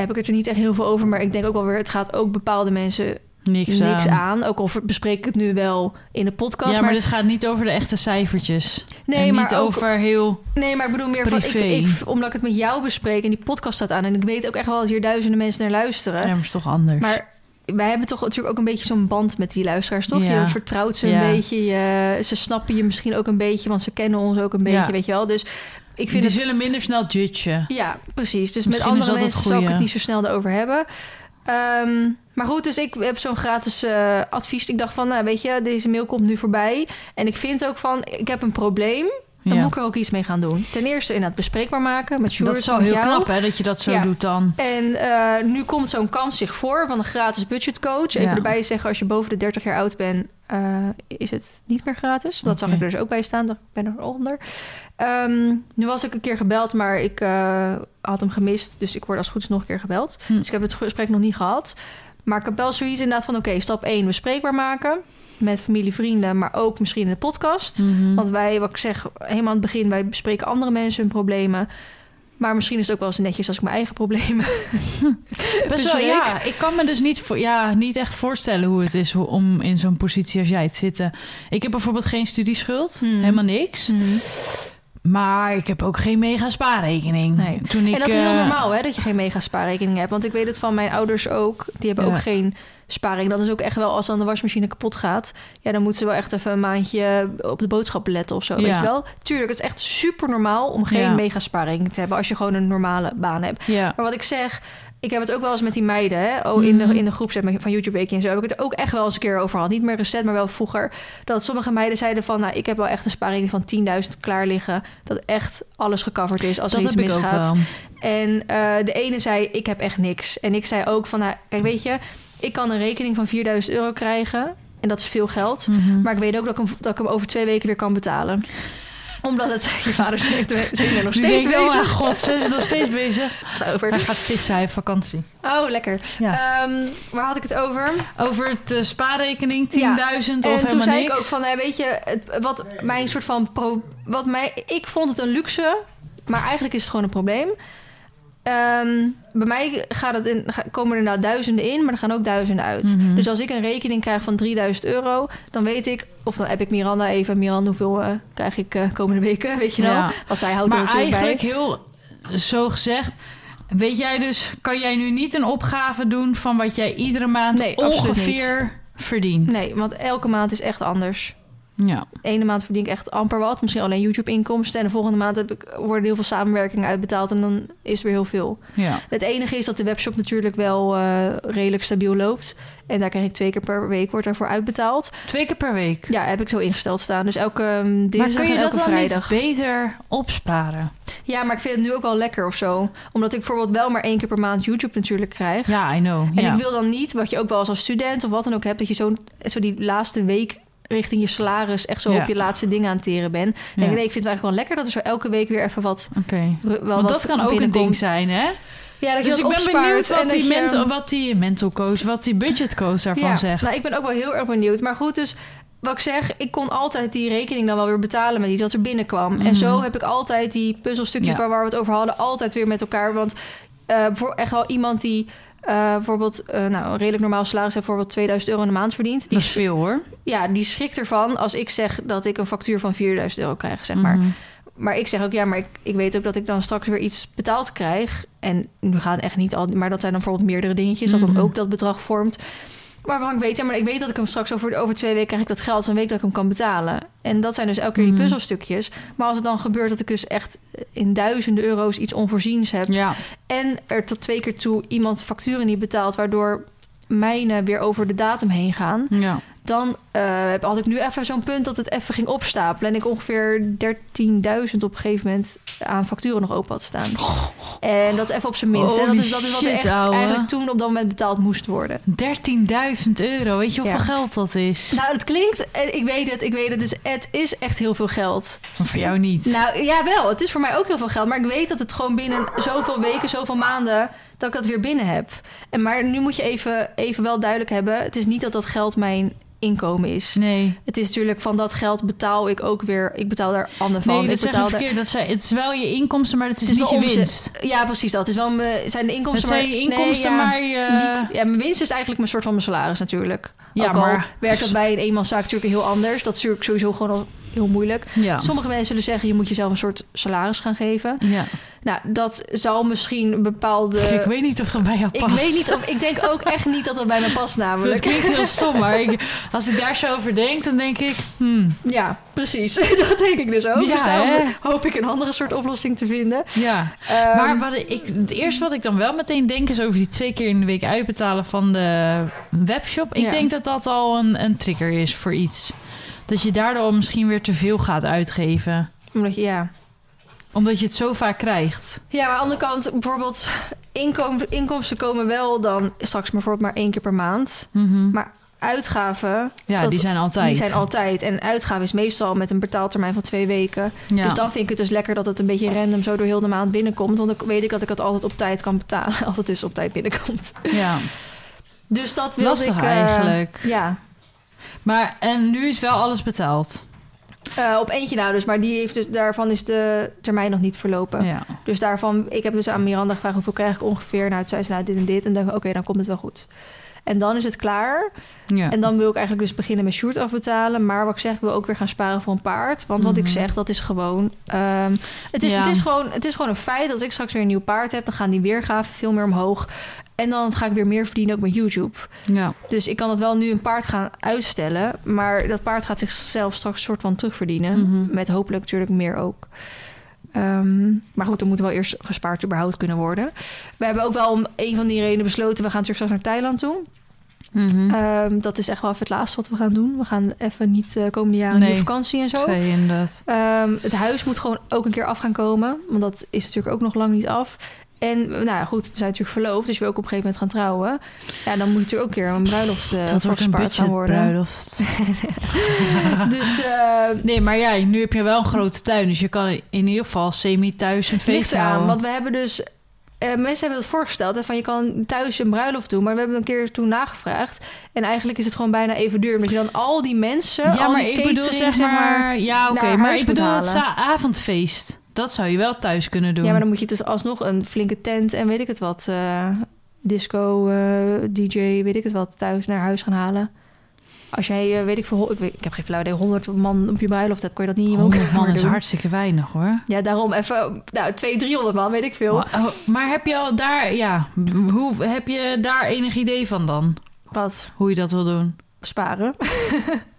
heb ik het er niet echt heel veel over. Maar ik denk ook wel weer, het gaat ook bepaalde mensen Niks, niks aan. aan. Ook al bespreek ik het nu wel in de podcast. Ja, maar, dit gaat niet over de echte cijfertjes. nee, en maar niet ook, over heel... Nee, maar ik bedoel meer van... Ik, ik, omdat ik het met jou bespreek en die podcast staat aan... en ik weet ook echt wel dat hier duizenden mensen naar luisteren. Ja, maar is toch anders. Maar wij hebben toch natuurlijk ook een beetje zo'n band met die luisteraars, toch? Ja. Je vertrouwt ze een Ja. beetje. Je, ze snappen je misschien ook een beetje, want ze kennen ons ook een beetje, Ja. weet je wel. Dus ik vind Die het... zullen minder snel judgen. Ja, precies. Dus Misschien met andere mensen zou ik het niet zo snel erover hebben. Ehm, maar goed, dus ik heb zo'n gratis eh, advies. Ik dacht van, nou weet je, deze mail komt nu voorbij. En ik vind ook van, ik heb een probleem. Dan Ja. moet ik er ook iets mee gaan doen. Ten eerste in het bespreekbaar maken met Sjoerd, Dat is met heel jou. knap, hè, dat je dat zo Ja. doet dan. En eh, nu komt zo'n kans zich voor van een gratis budgetcoach. Even Ja. erbij zeggen, als je boven de 30 jaar oud bent, eh, is het niet meer gratis. Dat zag ik er dus ook bij staan. Ik ben er onder. Ehm, nu was ik een keer gebeld, maar ik eh, had hem gemist. Dus ik word als het goed is nog een keer gebeld. Hm. Dus ik heb het gesprek nog niet gehad. Maar ik heb wel zoiets inderdaad van... oké, stap 1, bespreekbaar maken. Met familie, vrienden, maar ook misschien in de podcast. Mhm. Want wij, wat ik zeg, helemaal aan het begin... wij bespreken andere mensen hun problemen. Maar misschien is het ook wel eens netjes als ik mijn eigen problemen Best wel, ja, ik kan me dus niet, voor, ja, niet echt voorstellen hoe het is om in zo'n positie als jij te zitten. Ik heb bijvoorbeeld geen studieschuld, Hmm. helemaal niks. Maar ik heb ook geen mega spaarrekening. Nee. Toen ik, en dat is heel eh, normaal, hè, dat je geen mega spaarrekening hebt. Want ik weet het van mijn ouders ook. Die hebben Ja. ook geen sparing. Dat is ook echt wel als dan de wasmachine kapot gaat. Ja, dan moeten ze wel echt even een maandje op de boodschappen letten of zo. Weet je wel? Tuurlijk, het is echt super normaal om geen Ja. mega spaarrekening te hebben. Als je gewoon een normale baan hebt. Ja. Maar wat ik zeg, ik heb het ook wel eens met die meiden, hè? Oh, in, Mhm. de, in de groepset van YouTube Weekje en zo heb ik het ook echt wel eens een keer over gehad. Niet meer recent, maar wel vroeger. Dat sommige meiden zeiden van, nou, ik heb wel echt een spaarrekening van 10.000 klaar liggen. Dat echt alles gecoverd is als Dat er iets misgaat. En eh, de ene zei, ik heb echt niks. En ik zei ook van, nou, kijk, weet je, ik kan een rekening van 4000 euro krijgen. En dat is veel geld. Mhm. Maar ik weet ook dat ik, hem, dat ik hem over twee weken weer kan betalen. Omdat het, je vader zegt, zijn er nog steeds wel, bezig. god, ze is nog steeds bezig. over. Hij gaat vissen, hij heeft vakantie. Oh, lekker. Ja. Ehm, waar had ik het over? Over het eh, spaarrekening, 10.000 Ja. of en toen helemaal zei niks. ik ook van, hè, weet je, het, wat mijn soort van... Pro, wat mij, ik vond het een luxe, maar eigenlijk is het gewoon een probleem. Ehm, bij mij gaat het in, komen er nou duizenden in, maar er gaan ook duizenden uit. Mhm. Dus als ik een rekening krijg van 3000 euro, dan weet ik... Of dan heb ik Miranda even. Miranda, hoeveel eh, krijg ik eh, komende weken? Weet je wel? Ja. Want zij houdt er Maar natuurlijk eigenlijk bij. heel zo gezegd... Weet jij dus, kan jij nu niet een opgave doen van wat jij iedere maand Nee, ongeveer verdient? Nee, want elke maand is echt anders. Ja. De ene maand verdien ik echt amper wat. Misschien alleen YouTube-inkomsten. En de volgende maand heb ik, worden heel veel samenwerkingen uitbetaald. En dan is er weer heel veel. ja. Het enige is dat de webshop natuurlijk wel eh, redelijk stabiel loopt. En daar krijg ik twee keer per week wordt daarvoor uitbetaald. Twee keer per week. Ja, heb ik zo ingesteld staan. Dus elke um, Maar dinsdag kun je en dat dan vrijdag. niet beter opsparen? Ja, maar ik vind het nu ook wel lekker of zo. Omdat ik bijvoorbeeld wel maar één keer per maand YouTube natuurlijk krijg. Ja, I know. En ik wil dan niet, wat je ook wel als student of wat dan ook hebt... dat je zo, zo die laatste week richting je salaris... echt zo Ja. op je laatste dingen aan het teren denk Ja. ik, nee, ik vind het eigenlijk wel lekker... dat er zo elke week weer even wat... Oké. wel Want wat dat kan ook een ding zijn, hè? Ja, dat Dus ik ben benieuwd en wat die, je- mental, wat die mental coach, wat die budget coach daarvan ja, zegt. Nou, ik ben ook wel heel erg benieuwd. Maar goed, dus wat ik zeg, ik kon altijd die rekening dan wel weer betalen met iets wat er binnenkwam. Mhm. En zo heb ik altijd die puzzelstukjes waar, waar we het over hadden, altijd weer met elkaar. Want eh, voor echt wel iemand die eh, bijvoorbeeld eh, nou, een redelijk normaal salaris heeft, bijvoorbeeld 2000 euro in de maand verdient. Die, dat is veel, hoor. ja, die schrikt ervan als ik zeg dat ik een factuur van 4000 euro krijg, zeg maar. Mhm. Maar ik zeg ook, ja, maar ik, ik weet ook dat ik dan straks weer iets betaald krijg. En nu gaat het echt niet al, maar dat zijn dan bijvoorbeeld meerdere dingetjes, dat Mhm. dan ook dat bedrag vormt. Waarvan ik weet, ja, maar ik weet dat ik hem straks over, over twee weken krijg ik dat geld, dus dan weet ik dat ik hem kan betalen. En dat zijn dus elke keer die Mhm. puzzelstukjes. Maar als het dan gebeurt dat ik dus echt in duizenden euro's iets onvoorziens heb. Ja. En er tot twee keer toe iemand facturen niet betaalt, waardoor mijne weer over de datum heen gaan. ja. Dan eh, had ik nu even zo'n punt dat het even ging opstapelen. En ik ongeveer 13.000 op een gegeven moment aan facturen nog open had staan. En dat even op zijn minst. hè. Dat Holy is, dat is wat shit, echt ouwe. eigenlijk toen op dat moment betaald moest worden. 13.000 euro. Weet je hoeveel Ja. geld dat is? Nou, het klinkt... eh, Ik weet het, ik weet het. Dus het is echt heel veel geld. Maar voor jou niet. Nou, ja wel. Het is voor mij ook heel veel geld. Maar ik weet dat het gewoon binnen zoveel weken, zoveel maanden... dat ik dat weer binnen heb. En maar nu moet je even, even wel duidelijk hebben... het is niet dat dat geld mijn inkomen is. nee. Het is natuurlijk van dat geld betaal ik ook weer. Ik betaal daar ander van. Nee, dat ik betaal verkeerd. Dat zei, het is wel je inkomsten, maar het is, Het is niet je winst. Ja, precies dat. Het is wel mijn, zijn de Het inkomsten. zijn je maar- inkomsten, nee, ja, maar je... Niet, ja, mijn winst is eigenlijk mijn soort van mijn salaris natuurlijk. Ja, Ook maar- werkt dat bij een eenmanszaak natuurlijk heel anders. Dat is natuurlijk sowieso gewoon heel moeilijk. Ja. Sommige mensen zullen zeggen, je moet jezelf een soort salaris gaan geven. ja. Nou, dat zal misschien een bepaalde... ik weet niet of dat bij jou Ik past. weet niet of... Ik denk ook echt niet dat dat bij me past Dat namelijk. klinkt heel stom, maar ik, als ik daar zo over denk, dan denk ik... Hmm, Ja, precies. dat denk ik dus ook. Ja, dus daarom hoop ik een andere soort oplossing te vinden. ja. Ehm, Maar wat ik, het eerste wat ik dan wel meteen denk is over die twee keer in de week uitbetalen van de webshop. Ik Ja. denk dat dat al een, een trigger is voor iets. Dat je daardoor misschien weer te veel gaat uitgeven. omdat je, ja. Omdat je het zo vaak krijgt. Ja, maar aan de andere kant, bijvoorbeeld... Inkom, inkomsten komen wel dan straks bijvoorbeeld maar één keer per maand. Mhm. Maar uitgaven, ja, dat- die zijn altijd. die zijn altijd. En uitgaven is meestal met een betaaltermijn van twee weken. Ja. Dus dan vind ik het dus lekker dat het een beetje random zo door heel de maand binnenkomt. Want dan weet ik dat ik het altijd op tijd kan betalen. Als het dus op tijd binnenkomt. ja. Dus dat wilde Lastig ik... eh, eigenlijk. Ja, Maar en nu is wel alles betaald. Eh, op eentje nou dus. Maar die heeft dus, daarvan is de termijn nog niet verlopen. Ja. Dus daarvan, ik heb dus aan Miranda gevraagd hoeveel krijg ik ongeveer. Nou, toen zei ze nou dit en dit. En dan oké, dan komt het wel goed. En dan is het klaar. ja. En dan wil ik eigenlijk dus beginnen met Sjoerd afbetalen. Maar wat ik zeg, ik wil ook weer gaan sparen voor een paard. Want wat ik Mhm. zeg, dat is gewoon... ehm, het, is, Ja. het, is gewoon het is gewoon een feit. Als ik straks weer een nieuw paard heb... dan gaan die weergaven veel meer omhoog. En dan ga ik weer meer verdienen ook met YouTube. ja. Dus ik kan het wel nu een paard gaan uitstellen. Maar dat paard gaat zichzelf straks soort van terugverdienen. Mhm. Met hopelijk natuurlijk meer ook. Ehm, maar goed, er moet wel eerst gespaard überhaupt kunnen worden. We hebben ook wel om een van die redenen besloten... we gaan natuurlijk straks naar Thailand toe. Mhm. Ehm, dat is echt wel even het laatste wat we gaan doen. We gaan even niet uh, komende jaren Nee. vakantie en zo. Zei je inderdaad. Ehm, het huis moet gewoon ook een keer af gaan komen. Want dat is natuurlijk ook nog lang niet af. En nou goed, we zijn natuurlijk verloofd. Dus we ook op een gegeven moment gaan trouwen. Ja, dan moet natuurlijk ook een keer een bruiloft uh, dat wordt een gaan worden. budgetbruiloft. dus uh, Nee, maar ja, nu heb je wel een grote tuin. Dus je kan in ieder geval semi-thuis een feest houden. Want we hebben dus... Uh, mensen hebben het voorgesteld, hè, van je kan thuis een bruiloft doen. Maar we hebben een keer toen nagevraagd. En eigenlijk is het gewoon bijna even duur. Omdat je dan al die mensen, Ja, al maar die ik bedoel zeg maar... Ja, oké. maar ik bedoel het avondfeest. Dat zou je wel thuis kunnen doen. Ja, maar dan moet je dus alsnog een flinke tent en weet ik het wat. eh, disco, eh, DJ, weet ik het wat, thuis naar huis gaan halen. Als jij, eh, weet ik veel, ik, weet, ik heb geen flauw idee, 100 man op je bruiloft hebt, kun je dat niet in je 100 woonkamer man is doen. hartstikke weinig hoor. Ja, daarom even, nou, 200, 300 man, weet ik veel. Maar, oh, maar heb je al daar, ja, hoe heb je daar enig idee van dan? Wat? Hoe je dat wil doen? Sparen.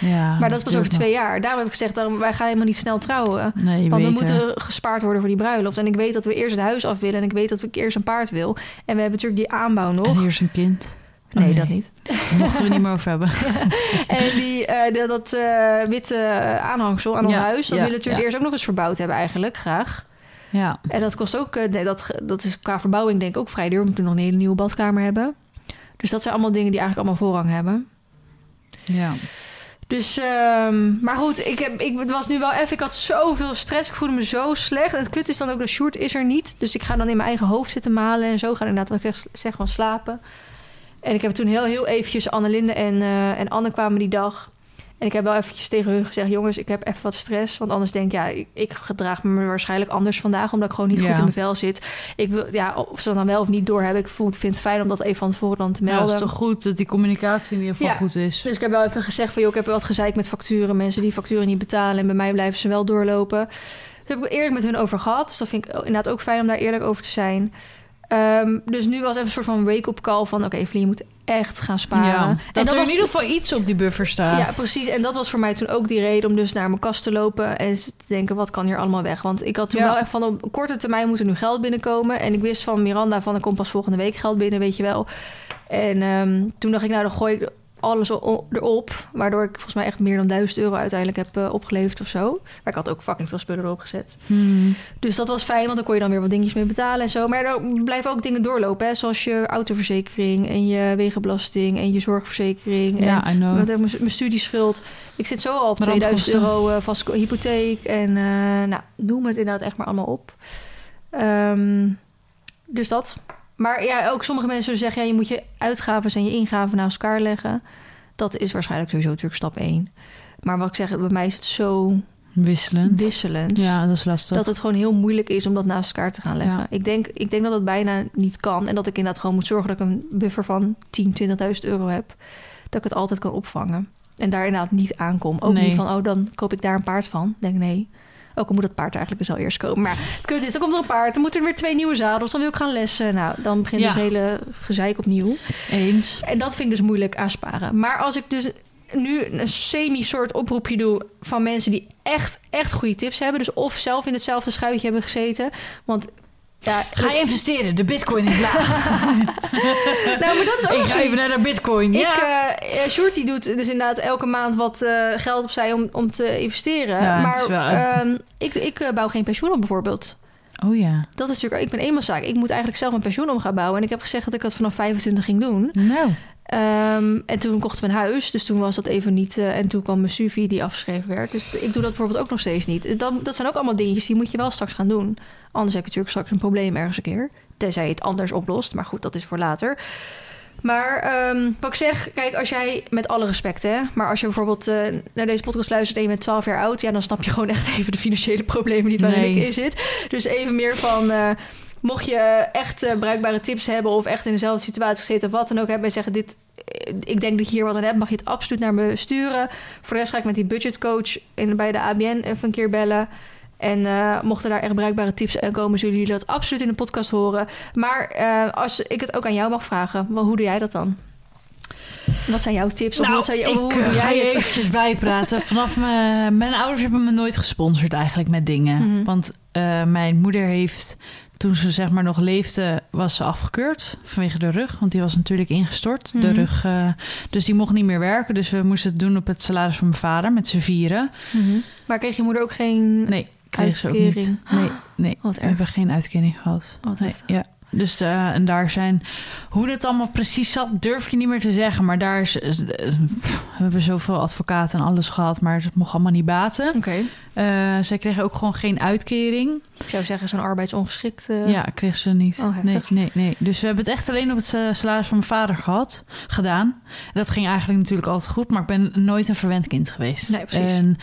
Ja, maar dat is pas over twee jaar. Daarom heb ik gezegd, daarom, wij gaan helemaal niet snel trouwen. Nee, Want we moeten gespaard worden voor die bruiloft. En ik weet dat we eerst het huis af willen. En ik weet dat ik eerst een paard wil. En we hebben natuurlijk die aanbouw nog. En hier is een kind. nee, nee. dat niet. Daar mochten we niet meer over hebben. En die, eh, dat, eh, witte aanhangsel aan ons Ja, huis... dat ja, willen we natuurlijk eerst ook nog eens verbouwd hebben eigenlijk, graag. Ja, En dat kost ook... eh, nee, dat, dat is qua verbouwing denk ik ook vrij duur. We moeten nog een hele nieuwe badkamer hebben. Dus dat zijn allemaal dingen die eigenlijk allemaal voorrang hebben. ja. Dus, ehm, maar goed, ik, heb, ik het was nu wel even... Ik had zoveel stress, ik voelde me zo slecht. En het kut is dan ook, dat Sjoerd is er niet. Dus ik ga dan in mijn eigen hoofd zitten malen en zo. Ga inderdaad, wat ik zeg, van slapen. En ik heb toen heel, heel eventjes... Annelinde en, eh, en Anne kwamen die dag. En ik heb wel eventjes tegen hun gezegd... jongens, ik heb even wat stress. Want anders denk ik, ja, ik, ik gedraag me waarschijnlijk anders vandaag... omdat ik gewoon niet Ja. goed in mijn vel zit. Ik wil, ja, of ze dat dan wel of niet door hebben. Ik voel, vind het fijn om dat even van tevoren dan te ja, melden. het is toch goed dat die communicatie in ieder geval Ja. goed is. Dus ik heb wel even gezegd van... joh, ik heb wat gezeik met facturen. Mensen die facturen niet betalen. En bij mij blijven ze wel doorlopen. Daar heb ik eerlijk met hun over gehad. Dus dat vind ik inderdaad ook fijn om daar eerlijk over te zijn. Ehm, dus nu was even een soort van wake-up call van... oké, Evelien, je moet echt gaan sparen. Ja, en dat, er was in ieder geval iets op die buffer staat. ja, precies. En dat was voor mij toen ook die reden om dus naar mijn kast te lopen en te denken, wat kan hier allemaal weg? Want ik had toen Ja. wel echt van op korte termijn moet er nu geld binnenkomen. En ik wist van Miranda van er komt pas volgende week geld binnen, weet je wel. En ehm, toen dacht ik, nou dan gooi ik alles erop. Waardoor ik volgens mij echt meer dan 1000 euro uiteindelijk heb eh, opgeleverd of zo. Maar ik had ook fucking veel spullen erop gezet. Hmm. Dus dat was fijn, want dan kon je dan weer wat dingetjes mee betalen en zo. Maar er blijven ook dingen doorlopen, hè? zoals je autoverzekering en je wegenbelasting en je zorgverzekering. en Ja, I know. met mijn studieschuld. Ik zit zo al op Brandkosten. 2000 euro eh, vast hypotheek. En eh nou, noem het inderdaad echt maar allemaal op. Ehm, dus dat. Maar ja, ook sommige mensen zullen zeggen... Ja, je moet je uitgaven en je ingaven naast elkaar leggen. Dat is waarschijnlijk sowieso natuurlijk stap 1. Maar wat ik zeg, bij mij is het zo Wisselend. wisselend... Ja, dat is lastig. dat het gewoon heel moeilijk is om dat naast elkaar te gaan leggen. Ja. Ik, denk, ik denk dat het bijna niet kan. En dat ik inderdaad gewoon moet zorgen dat ik een buffer van 10, 20.000 euro heb. Dat ik het altijd kan opvangen. En daar inderdaad niet aankom. Ook Nee. niet van, oh, dan koop ik daar een paard van. Ik denk, nee. Ook al moet dat paard eigenlijk dus al eerst komen. Maar het kut is, dan komt er een paard. Dan moeten er weer twee nieuwe zadels. Dan wil ik gaan lessen. Nou, dan begint Ja. dus hele gezeik opnieuw. Eens. En dat vind ik dus moeilijk aansparen. Maar als ik dus nu een semi-soort oproepje doe van mensen die echt, echt goede tips hebben. Dus of zelf in hetzelfde schuitje hebben gezeten. Want ja, Ga je investeren? De bitcoin is laag. nou, maar dat is ook Ik ga even naar de bitcoin. Ik, ja. eh, eh, Shorty doet dus inderdaad elke maand wat eh, geld opzij om, om te investeren. Ja, maar is wel- ehm, ik, ik bouw geen pensioen op bijvoorbeeld. oh ja. Dat is natuurlijk, ik ben eenmanszaak. Ik moet eigenlijk zelf een pensioen om gaan bouwen. En ik heb gezegd dat ik dat vanaf 25 ging doen. Nou. Ehm, en toen kochten we een huis, dus toen was dat even niet. eh, en toen kwam mijn SUVI die afgeschreven werd. Dus ik doe dat bijvoorbeeld ook nog steeds niet. Dat, dat zijn ook allemaal dingetjes die moet je wel straks gaan doen. Anders heb je natuurlijk straks een probleem ergens een keer. Tenzij je het anders oplost. Maar goed, dat is voor later. Maar ehm, wat ik zeg, kijk, als jij met alle respect, hè, maar als je bijvoorbeeld eh, naar deze podcast luistert en je bent 12 jaar oud, ja, dan snap je gewoon echt even de financiële problemen niet waarin Nee. ik in zit. Dus even meer van. eh, Mocht je echt eh, bruikbare tips hebben of echt in dezelfde situatie gezeten of wat dan ook hebben en zeggen dit, eh, ik denk dat ik hier wat aan heb, mag je het absoluut naar me sturen. Voor de rest ga ik met die budgetcoach in, bij de ABN even een keer bellen. En eh, mochten daar echt bruikbare tips eh, komen, zullen jullie dat absoluut in de podcast horen. Maar eh, als ik het ook aan jou mag vragen, wel, hoe doe jij dat dan? Wat zijn jouw tips? Of wat zou je, ik hoe eh, doe ga jij je het? eventjes bijpraten. Vanaf mijn, mijn ouders hebben me nooit gesponsord eigenlijk met dingen. Mhm. Want eh, mijn moeder heeft, toen ze zeg maar nog leefde, was ze afgekeurd vanwege de rug. Want die was natuurlijk ingestort. De Mhm. rug, eh, dus die mocht niet meer werken. Dus we moesten het doen op het salaris van mijn vader met z'n vieren. Mhm. Maar kreeg je moeder ook geen... Nee, kreeg ze ook niet. Nee, nee. Wat We hebben geen uitkering gehad. Wat nee, ja. Dus eh, en daar zijn hoe dat allemaal precies zat, durf ik je niet meer te zeggen. Maar daar is, is- eh, pff, we hebben zoveel advocaten en alles gehad, maar het mocht allemaal niet baten. Oké. Eh, zij kregen ook gewoon geen uitkering. Ik zou zeggen, zo'n arbeidsongeschikt... Ja, kreeg ze niet. Oh, nee, nee, nee. Dus we hebben het echt alleen op het salaris van mijn vader gehad, gedaan. Dat ging eigenlijk natuurlijk altijd goed, maar ik ben nooit een verwend kind geweest. Nee, precies. En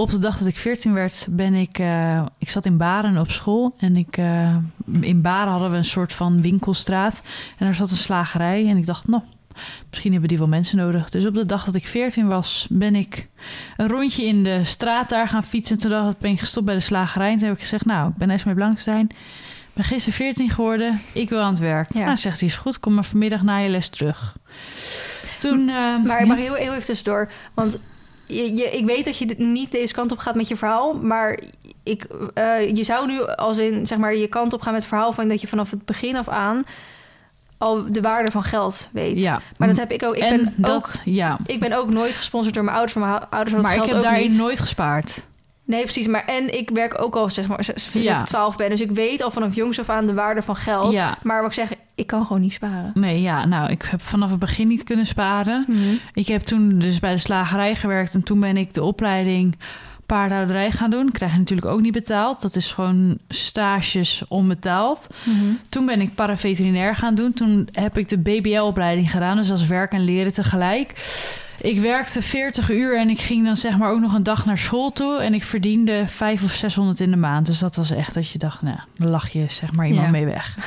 op de dag dat ik 14 werd, ben ik. eh, ik zat in Baren op school. En ik, eh, in Baren hadden we een soort van winkelstraat. En daar zat een slagerij. En ik dacht, nou, misschien hebben die wel mensen nodig. Dus op de dag dat ik 14 was, ben ik een rondje in de straat daar gaan fietsen. Toen dacht ik, ben ik gestopt bij de slagerij. En toen heb ik gezegd, nou, ik ben Esme Blankstein. Ik ben gisteren 14 geworden. Ik wil aan het werk. Ja. Nou, zegt hij, is goed. Kom maar vanmiddag na je les terug. Toen... eh, Maar heel, heel even tussendoor. Want je, je, ik weet dat je dit niet deze kant op gaat met je verhaal. Maar ik, eh, je zou nu als in zeg maar je kant op gaan met het verhaal van dat je vanaf het begin af aan al de waarde van geld weet. Ja. Maar dat heb ik ook. Ik en ben dat, ook. ja. Ik ben ook nooit gesponsord door mijn ouders. Van mijn ouders Maar ik heb daarin niet. nooit gespaard. Nee, precies. Maar en ik werk ook al zeg maar sinds Ja. ik 12 ben. Dus ik weet al vanaf jongs af aan de waarde van geld. Ja. Maar wat ik zeg, ik kan gewoon niet sparen. Nee, ja, nou, ik heb vanaf het begin niet kunnen sparen. Ik heb toen dus bij de slagerij gewerkt en toen ben ik de opleiding paardenhouderij gaan doen. Krijg je natuurlijk ook niet betaald. Dat is gewoon stages onbetaald. Toen ben ik paraveterinair gaan doen. Toen heb ik de BBL-opleiding gedaan, dus als werk en leren tegelijk. Ik werkte 40 uur en ik ging dan zeg maar ook nog een dag naar school toe. En ik verdiende 500 of 600 in de maand. Dus dat was echt dat je dacht, nou, dan lach je zeg maar iemand Ja. mee weg.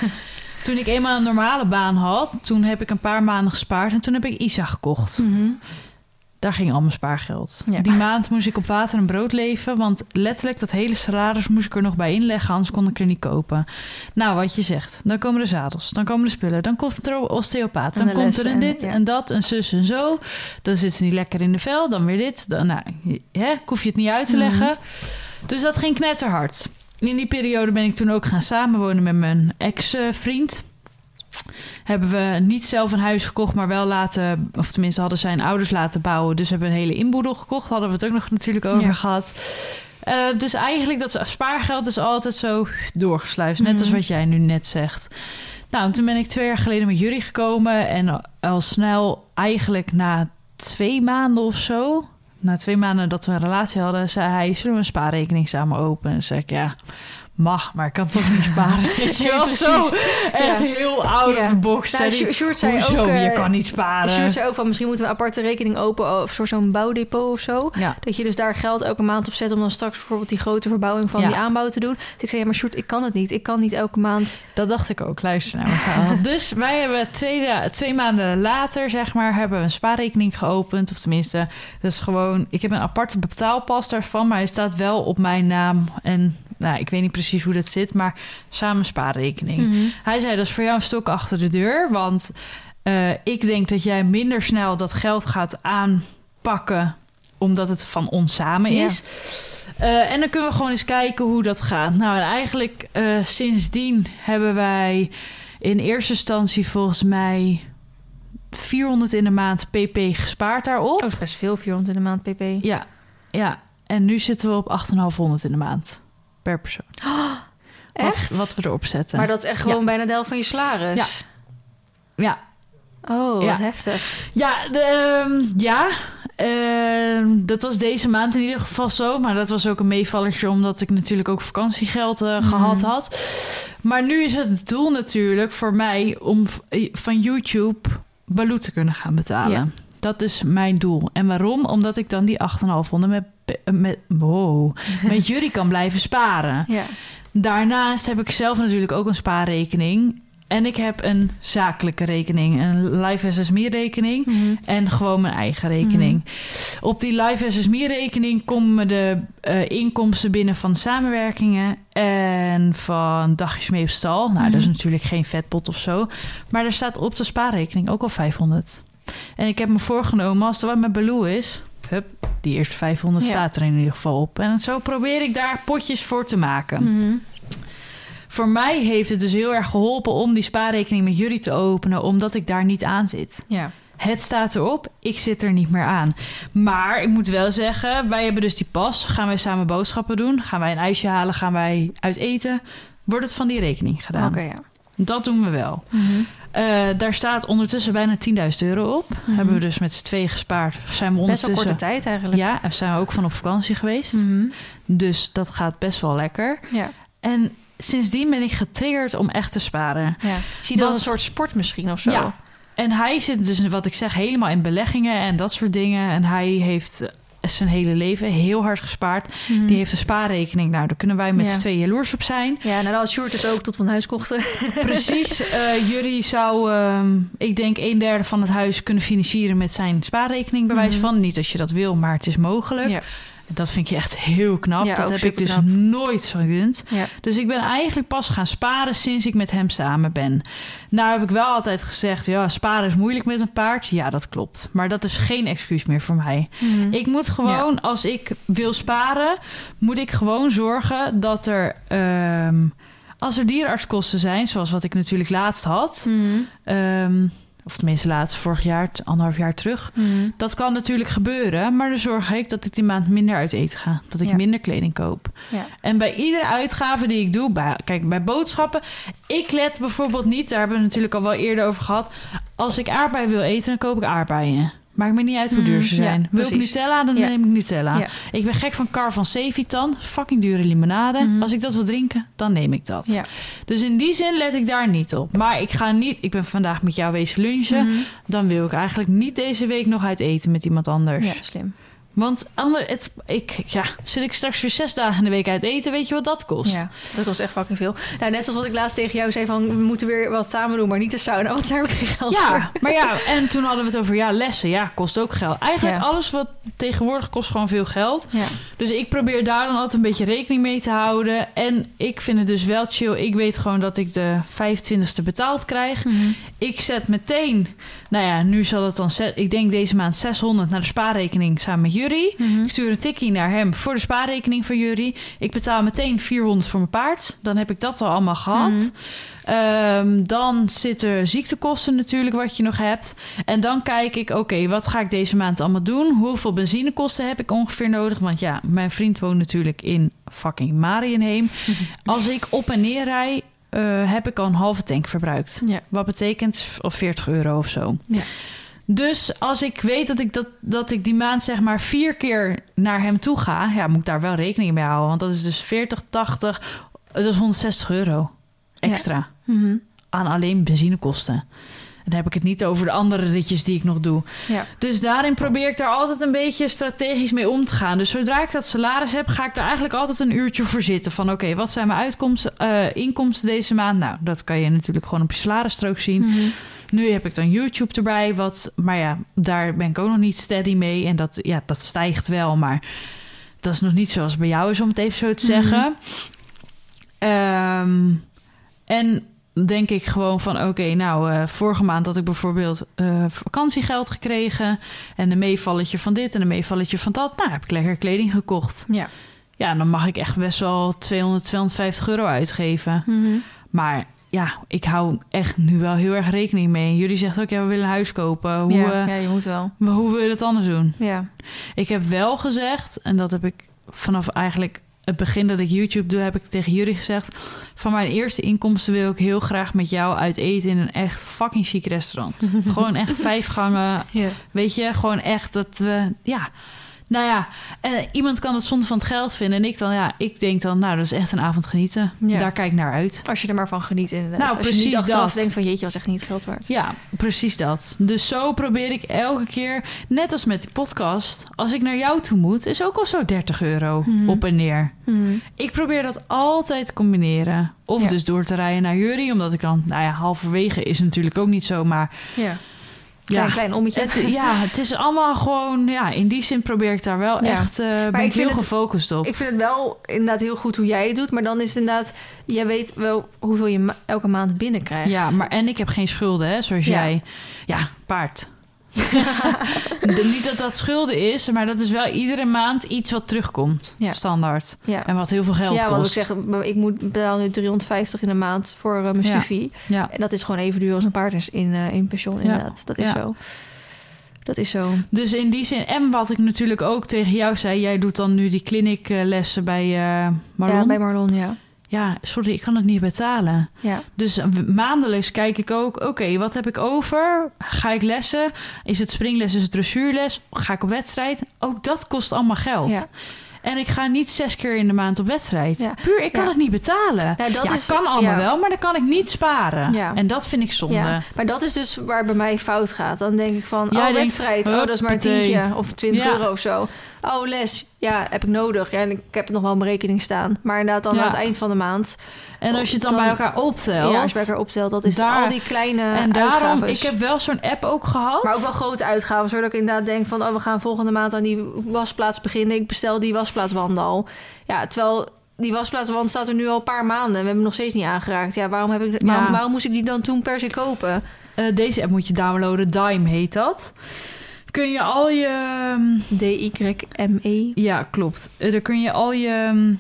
Toen ik eenmaal een normale baan had, toen heb ik een paar maanden gespaard en toen heb ik Isa gekocht. Daar ging al mijn spaargeld. Ja. Die maand moest ik op water en brood leven, want letterlijk dat hele salaris moest ik er nog bij inleggen, anders kon ik er niet kopen. Nou, wat je zegt, dan komen de zadels, dan komen de spullen, dan komt er een osteopaat, dan komt er een en- dit ja. en dat en zus en zo. Dan zit ze niet lekker in de vel, dan weer dit. Dan, nou, hè, ik hoef je het niet uit te Mhm. leggen. Dus dat ging knetterhard. In die periode ben ik toen ook gaan samenwonen met mijn ex-vriend. Hebben we niet zelf een huis gekocht, maar wel laten, of tenminste hadden zijn ouders laten bouwen. Dus hebben we een hele inboedel gekocht. Hadden we het ook nog natuurlijk over Ja. gehad. Eh, dus eigenlijk dat spaargeld is altijd zo doorgesluist. Net als Mhm. wat jij nu net zegt. Nou, en toen ben ik twee jaar geleden met jullie gekomen. En al snel, eigenlijk na twee maanden of zo... Na twee maanden dat we een relatie hadden, zei hij... zullen we een spaarrekening samen openen? En zei ik, ja, mag, maar ik kan toch niet sparen. Je Nee, wel, zo echt Ja. heel out of Ja. the box. Nou, zei die, Sjoerd- Sjoerd zei Hoezo? ook... eh, je kan niet sparen. Sjoerd zei ook van misschien moeten we een aparte rekening openen... of zo'n bouwdepot of zo. ja. Dat je dus daar geld elke maand op zet... om dan straks bijvoorbeeld die grote verbouwing van die aanbouw te doen. Dus ik zei, ja, maar Sjoerd, ik kan het niet. Ik kan niet elke maand... Dat dacht ik ook. Luister naar elkaar. dus wij hebben twee, twee maanden later, zeg maar, hebben we een spaarrekening geopend. Of tenminste, is gewoon... Ik heb een aparte betaalpas daarvan, maar hij staat wel op mijn naam. En nou, ik weet niet precies hoe dat zit, maar samen spaarrekening. Mhm. Hij zei, dat is voor jou een stok achter de deur. Want eh, ik denk dat jij minder snel dat geld gaat aanpakken... omdat het van ons samen Ja. is. Eh, en dan kunnen we gewoon eens kijken hoe dat gaat. Nou, en eigenlijk eh, sindsdien hebben wij in eerste instantie volgens mij 400 in de maand pp gespaard daarop. Oh, dat is best veel, 400 in de maand pp. Ja, ja. En nu zitten we op 8,500 in de maand per persoon. Echt? Wat, wat we erop zetten. Maar dat is echt gewoon bijna de helft van je salaris? Ja, Oh, wat Ja. heftig. Ja, de, ehm, ja. Ehm, dat was deze maand in ieder geval zo. Maar dat was ook een meevallertje, omdat ik natuurlijk ook vakantiegeld eh, Mhm. gehad had. Maar nu is het doel natuurlijk voor mij om van YouTube Baloo te kunnen gaan betalen. Dat is mijn doel. En waarom? Omdat ik dan die 8,500 met, met, wow, met jullie kan blijven sparen. Ja. Daarnaast heb ik zelf natuurlijk ook een spaarrekening. En ik heb een zakelijke rekening, een Live SSMI-rekening Mhm. en gewoon mijn eigen rekening. Op die Live SSMI-rekening komen de eh, inkomsten binnen van samenwerkingen en van dagjes mee op stal. Nou, dat is Mhm. natuurlijk geen vetpot of zo. Maar er staat op de spaarrekening ook al 500. En ik heb me voorgenomen, als er wat met Baloo is... Hup, die eerste 500 Ja. staat er in ieder geval op. En zo probeer ik daar potjes voor te maken. Mhm. Voor mij heeft het dus heel erg geholpen om die spaarrekening met jullie te openen, omdat ik daar niet aan zit. Ja. Het staat erop, ik zit er niet meer aan. Maar ik moet wel zeggen, wij hebben dus die pas. Gaan wij samen boodschappen doen? Gaan wij een ijsje halen? Gaan wij uit eten? Wordt het van die rekening gedaan? Oké, ja. Dat doen we wel. Mhm. Eh, daar staat ondertussen bijna 10.000 euro op. Mhm. Hebben we dus met z'n tweeën gespaard. Zijn we Best wel ondertussen... korte tijd eigenlijk. Ja, en zijn we ook van op vakantie geweest. Mhm. Dus dat gaat best wel lekker. ja. En sindsdien ben ik getriggerd om echt te sparen. ja. Zie je dat als een soort sport misschien of zo? Ja. En hij zit dus, wat ik zeg, helemaal in beleggingen en dat soort dingen. En hij heeft zijn hele leven heel hard gespaard. Mhm. Die heeft een spaarrekening. Nou, daar kunnen wij met Ja. z'n tweeën jaloers op zijn. Ja, nou als Sjoerd dus ook tot van huis kochten. Precies. eh jullie zou, ehm, ik denk, een derde van het huis kunnen financieren met zijn spaarrekening, bij wijze Mhm. van. Niet dat je dat wil, maar het is mogelijk. Ja. Dat vind je echt heel knap. Ja, dat heb ik dus nooit zo. Ja. Dus ik ben eigenlijk pas gaan sparen sinds ik met hem samen ben. Nou heb ik wel altijd gezegd, ja, sparen is moeilijk met een paard. Ja, dat klopt. Maar dat is geen excuus meer voor mij. Mhm. Ik moet gewoon, als ik wil sparen, moet ik gewoon zorgen dat er, ehm, als er dierenartskosten zijn, zoals wat ik natuurlijk laatst had, ehm, of tenminste laatst, vorig jaar, anderhalf jaar terug, Mhm. dat kan natuurlijk gebeuren, maar dan zorg ik dat ik die maand minder uit eten ga. Dat ik Ja. minder kleding koop. Ja. En bij iedere uitgave die ik doe, bij, kijk, bij boodschappen, ik let bijvoorbeeld niet, daar hebben we het natuurlijk al wel eerder over gehad. Als ik aardbeien wil eten, dan koop ik aardbeien. Maakt me niet uit hoe duur Mm, ze ja, zijn. wil ik. Nutella, dan Ja. neem ik Nutella. Ja. Ik ben gek van Car van Sevitan. Fucking dure limonade. Mhm. Als ik dat wil drinken, dan neem ik dat. Dus in die zin let ik daar niet op. Maar ik ga niet... Ik ben vandaag met jou wezen lunchen. Mhm. Dan wil ik eigenlijk niet deze week nog uit eten met iemand anders. Ja, slim. Want ander, het, ik, ja, zit ik straks weer zes dagen in de week uit eten, weet je wat dat kost? Ja, dat was echt fucking veel. Nou, net zoals wat ik laatst tegen jou zei van... we moeten weer wat samen doen, maar niet de sauna. Want daar heb ik geen geld Ja, voor. maar ja, en toen hadden we het over ja, lessen. Ja, kost ook geld. Eigenlijk Ja. alles wat tegenwoordig kost gewoon veel geld. Ja. Dus ik probeer daar dan altijd een beetje rekening mee te houden. En ik vind het dus wel chill. Ik weet gewoon dat ik de 25ste betaald krijg. Mhm. Ik zet meteen, nou ja, nu zal het dan, zet, ik denk deze maand 600 naar de spaarrekening samen met jullie. Mhm. Ik stuur een tikkie naar hem voor de spaarrekening van jullie. Ik betaal meteen 400 voor mijn paard. Dan heb ik dat al allemaal gehad. Mhm. Ehm, dan zitten ziektekosten natuurlijk wat je nog hebt. En dan kijk ik, oké, wat ga ik deze maand allemaal doen? Hoeveel benzinekosten heb ik ongeveer nodig? Want ja, mijn vriend woont natuurlijk in fucking Marienheem. Als ik op en neer rij, eh, heb ik al een halve tank verbruikt. Ja. Wat betekent of 40 euro of zo. Ja. Dus als ik weet dat ik, dat, dat ik die maand zeg maar vier keer naar hem toe ga, ja, moet ik daar wel rekening mee houden. Want dat is dus 40, 80, Dat is 160 euro extra Mhm. aan alleen benzinekosten. En dan heb ik het niet over de andere ritjes die ik nog doe. Ja. Dus daarin probeer ik daar altijd een beetje strategisch mee om te gaan. Dus zodra ik dat salaris heb, ga ik daar eigenlijk altijd een uurtje voor zitten. Van oké, wat zijn mijn uitkomsten, eh, inkomsten deze maand? Nou, dat kan je natuurlijk gewoon op je salarisstrook zien. Mhm. Nu heb ik dan YouTube erbij, wat, maar ja, daar ben ik ook nog niet steady mee. En dat, ja, dat stijgt wel, maar dat is nog niet zoals bij jou is, om het even zo te zeggen. Ehm, en denk ik gewoon van, oké, nou, eh, vorige maand had ik bijvoorbeeld eh, vakantiegeld gekregen en een meevalletje van dit en een meevalletje van dat. Nou, heb ik lekker kleding gekocht. Ja. Ja, dan mag ik echt best wel 200, 250 euro uitgeven. Mhm. Maar ja, ik hou echt nu wel heel erg rekening mee. Jullie zeggen ook, ja, we willen een huis kopen. Hoe, ja, eh, ja, je moet wel. maar hoe wil je dat anders doen? Ja. Ik heb wel gezegd, en dat heb ik vanaf eigenlijk het begin dat ik YouTube doe, heb ik tegen jullie gezegd: van mijn eerste inkomsten wil ik heel graag met jou uit eten in een echt fucking chic restaurant. gewoon echt vijf gangen, Ja. weet je, gewoon echt dat we, ja. Nou ja, en iemand kan het zonde van het geld vinden. En ik dan, ja, ik denk dan, nou, dat is echt een avond genieten. Ja. Daar kijk ik naar uit. Als je er maar van geniet inderdaad. Nou, Als je niet precies dat. denkt van jeetje, was echt niet geld waard. Ja, precies dat. Dus zo probeer ik elke keer, net als met die podcast, als ik naar jou toe moet, is ook al zo 30 euro Mhm. op en neer. Mhm. Ik probeer dat altijd te combineren. Of Ja. dus door te rijden naar jullie, omdat ik dan, nou ja, halverwege is natuurlijk ook niet zo, maar Ja. Klein, ja. klein ommetje. Het, ja, het is allemaal gewoon, ja, in die zin probeer ik daar wel Ja. echt, eh ben ik heel het- gefocust op. Ik vind het wel inderdaad heel goed hoe jij het doet. Maar dan is het inderdaad... Jij weet wel hoeveel je ma- elke maand binnenkrijgt. Ja, maar en ik heb geen schulden, hè, zoals Ja. jij. Ja, paard. Niet dat dat schulden is, maar dat is wel iedere maand iets wat terugkomt. Ja. Standaard. Ja. En wat heel veel geld ja, want ik kost. zeg, ik moet betaal nu 350 in de maand voor eh, mijn studie. ja. En dat is gewoon even duur als een paard in, eh, in pensioen, inderdaad. Dat is zo. Dat is zo. Dus in die zin, en wat ik natuurlijk ook tegen jou zei, jij doet dan nu die clinic eh, lessen bij eh Marlon. Ja, bij Marlon, ja. Ja, sorry, ik kan het niet betalen. Ja, Dus maandelijks kijk ik ook, oké, wat heb ik over? Ga ik lessen? Is het springles, is het dressuurles? Ga ik op wedstrijd? Ook dat kost allemaal geld. Ja. En ik ga niet zes keer in de maand op wedstrijd. Ja. Puur, ik kan Ja. het niet betalen. Ja, dat is- kan allemaal wel, maar dan kan ik niet sparen. Ja. En dat vind ik zonde. ja. Maar dat is dus waar bij mij fout gaat. Dan denk ik van, oh, denkt, wedstrijd. Oh, dat is maar tientje. Of 20 Ja. euro of zo. Oh, les. Ja, heb ik nodig. Ja, en ik heb het nog wel op mijn rekening staan. Maar inderdaad dan Ja. aan het eind van de maand. En als je het dan, Dan- bij elkaar optelt. Ja, als je bij elkaar optelt. Dat is Daar- al die kleine en daarom, uitgaves. ik heb wel zo'n app ook gehad. Maar ook wel grote uitgaven, zodat ik inderdaad denk van... oh, we gaan volgende maand aan die wasplaats beginnen. Ik bestel die wasplaatswand al. Ja, terwijl die wasplaatswand staat er nu al een paar maanden... en we hebben hem nog steeds niet aangeraakt. Ja, waarom, heb ik, Ja. waarom, waarom moest ik die dan toen per se kopen? Eh, deze app moet je downloaden. Dime heet dat. Kun je al je... D-Y-M-E. Ja, klopt. Eh, daar kun je al je... mm,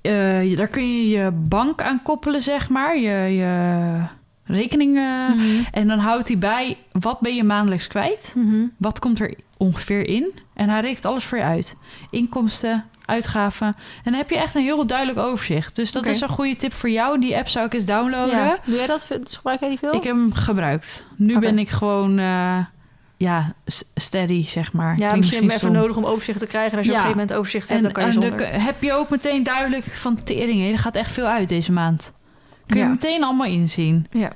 eh, je- daar kun je je bank aan koppelen, zeg maar. Je, je rekening. eh, Mhm. En dan houdt hij bij, wat ben je maandelijks kwijt? Mhm. Wat komt er ongeveer in? En hij rekent alles voor je uit. Inkomsten, uitgaven. En dan heb je echt een heel duidelijk overzicht. Dus dat is een goede tip voor jou. Die app zou ik eens downloaden. Ja. Doe jij dat? Gebruik jij die veel? Ik heb hem gebruikt. Nu ben ik gewoon... eh, ja, steady, zeg maar. ja, misschien je even stom. nodig om overzicht te krijgen. En als je Ja. op een gegeven moment overzicht hebt, En, dan kan je en zonder. dan heb je ook meteen duidelijk van tering, er gaat echt veel uit deze maand. Kun je Ja. meteen allemaal inzien. Ja,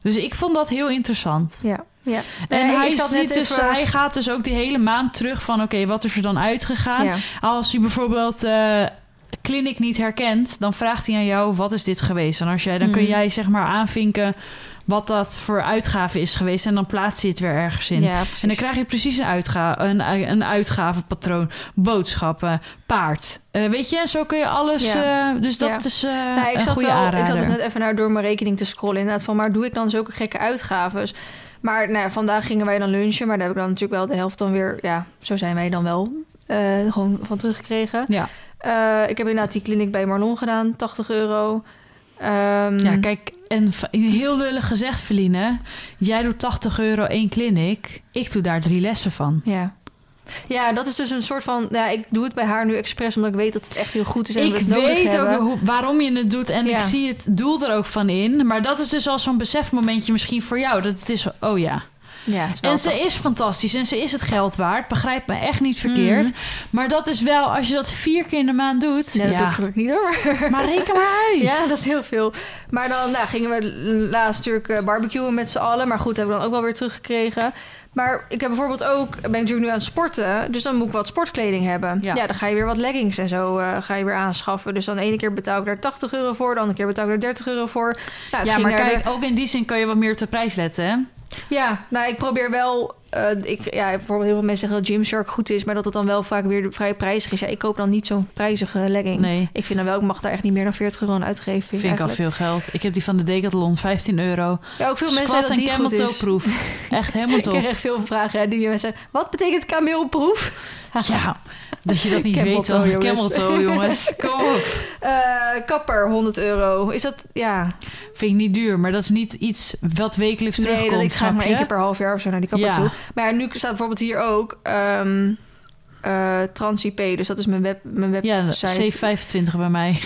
Dus ik vond dat heel interessant. ja, ja. En Nee, hij, zat net dus, even- hij gaat dus ook die hele maand terug van... oké, wat is er dan uitgegaan? Ja. Als hij bijvoorbeeld eh clinic niet herkent... dan vraagt hij aan jou, wat is dit geweest? En als jij, dan kun Mhm. jij zeg maar aanvinken... wat dat voor uitgave is geweest... en dan plaats je het weer ergens in. Ja. En dan krijg je precies een, uitga een, een uitgavenpatroon. Boodschappen, paard. Eh, weet je, zo kun je alles... Ja. eh, dus dat Ja. is Nou, ik een zat goede wel, aanrader. ik zat dus net even naar door mijn rekening te scrollen. Inderdaad, van maar doe ik dan zulke gekke uitgaves? Maar nou ja, vandaag gingen wij dan lunchen, maar daar heb ik dan natuurlijk wel de helft dan weer, ja, zo zijn wij dan wel, gewoon van teruggekregen. Ja. Ik heb inderdaad die kliniek bij Marlon gedaan, 80 euro. Ehm, ja, kijk, en heel lullig gezegd, Feline... jij doet 80 euro één clinic. Ik doe daar drie lessen van. Ja. Ja, dat is dus een soort van... Ja, ik doe het bij haar nu expres, omdat ik weet dat het echt heel goed is en we Ik het nodig weet ook hoe, waarom je het doet en Ja. ik zie het doel er ook van in. Maar dat is dus al zo'n besefmomentje misschien voor jou. Dat het is, oh ja, Ja, En ze is fantastisch en ze is het geld waard. Begrijp me echt niet verkeerd. Maar dat is wel, als je dat vier keer in de maand doet. Nee, dat ja, doe ik gelukkig niet hoor. maar reken maar uit. Ja, dat is heel veel. Maar dan nou, gingen we laatst natuurlijk eh, barbecuen met z'n allen. Maar goed, hebben we dan ook wel weer teruggekregen. Maar ik heb bijvoorbeeld ook, ben ik natuurlijk nu aan het sporten. Dus dan moet ik wat sportkleding hebben. Ja. Ja, dan ga je weer wat leggings en zo eh, ga je weer aanschaffen. Dus dan de ene keer betaal ik daar 80 euro voor. De andere keer betaal ik daar 30 euro voor. Nou, Ja, maar de- kijk, ook in die zin kan je wat meer op de prijs letten, hè? Ja, nou, ik probeer wel. eh, ik, ja, bijvoorbeeld heel veel mensen zeggen dat Gymshark goed is, maar dat het dan wel vaak weer vrij prijzig is. Ja, ik koop dan niet zo'n prijzige legging. Nee, Ik vind dan wel, ik mag daar echt niet meer dan 40 euro aan uitgeven. vind ik al veel geld. Ik heb die van de Decathlon, 15 euro. Ja, ook veel mensen zeggen en dat die goed is. Echt helemaal Ik top. krijg echt veel vragen. Hè, die mensen zeggen, wat betekent kameelproef? Ja, dat je dat niet weet. toe, dan. jongens. Kom op. Eh, kapper, 100 euro. Is dat, ja... Vind ik niet duur, maar dat is niet iets wat wekelijks Nee, terugkomt, ik ga maar één keer per half jaar of zo naar die kapper Ja. toe. Maar ja, nu staat bijvoorbeeld hier ook... ehm eh TransIP, dus dat is mijn, web, mijn Ja, website. C25 bij mij.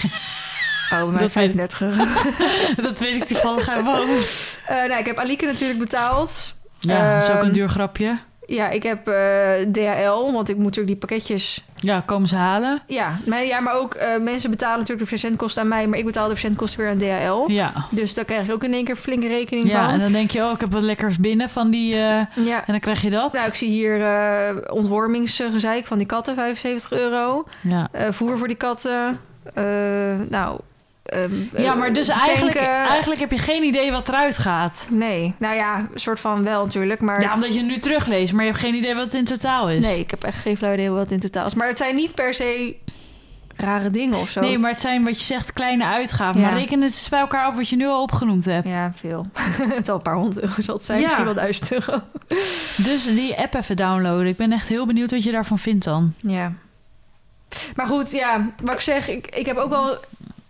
Oh, bij mij dat weet- 35 euro. dat weet ik toevallig mijn hoofd. Eh, nou, ik heb Alike natuurlijk betaald. Ja, dat is ook een Ehm, duur grapje. Ja, ik heb eh, DHL, want ik moet natuurlijk die pakketjes... Ja, komen ze halen? Ja, maar, ja, maar ook eh, mensen betalen natuurlijk de verzendkosten aan mij... maar ik betaal de verzendkosten weer aan DHL. Ja. Dus daar krijg ik ook in één keer flinke rekening Ja, van. en dan denk je, oh, ik heb wat lekkers binnen van die... eh, Ja. En dan krijg je dat. Nou, ik zie hier ontwormingsgezeik van die katten, 75 euro. Ja. Voer voor die katten. Nou, ehm, ja, maar dus eh, eigenlijk, eigenlijk heb je geen idee wat eruit gaat. Nee, nou ja, een soort van wel natuurlijk, maar... Ja, omdat je nu terugleest, maar je hebt geen idee wat het in totaal is. Nee, ik heb echt geen flauw idee wat het in totaal is. Maar het zijn niet per se rare dingen of zo. Nee, maar het zijn wat je zegt kleine uitgaven. Ja. Maar reken het eens bij elkaar op wat je nu al opgenoemd hebt. Ja, veel. het zal een paar honderd euro zal het zijn, Ja. misschien wel duizend euro. Dus die app even downloaden. Ik ben echt heel benieuwd wat je daarvan vindt dan. Ja. Maar goed, ja, wat ik zeg, ik, ik heb ook wel...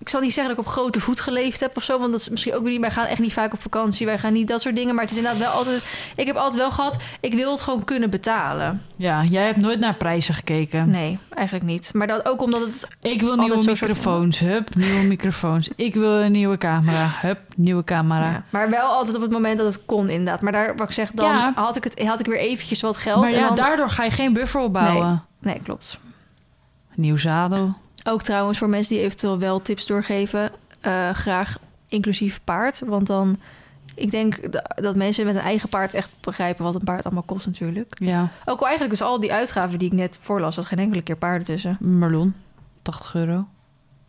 Ik zal niet zeggen dat ik op grote voet geleefd heb of zo, want dat is misschien ook weer niet. Wij gaan echt niet vaak op vakantie, wij gaan niet dat soort dingen. Maar het is inderdaad wel altijd. Ik heb altijd wel gehad, ik wil het gewoon kunnen betalen. Ja, jij hebt nooit naar prijzen gekeken. Nee, eigenlijk niet. Maar dat ook omdat het. Ik wil nieuwe soort microfoons. Hup, nieuwe microfoons. Ik wil een nieuwe camera. Hup, nieuwe camera. Ja, maar wel altijd op het moment dat het kon, inderdaad. Maar daar, wat ik zeg, dan Ja. had, ik het, had ik weer eventjes wat geld. Maar en ja, dan, daardoor ga je geen buffer opbouwen. Nee, klopt. Nieuw zadel. Ook trouwens voor mensen die eventueel wel tips doorgeven, eh, graag inclusief paard. Want dan, ik denk da- dat mensen met een eigen paard echt begrijpen wat een paard allemaal kost natuurlijk. Ja, Ook al eigenlijk dus al die uitgaven die ik net voorlas, dat geen enkele keer paarden tussen. Marlon. 80 euro.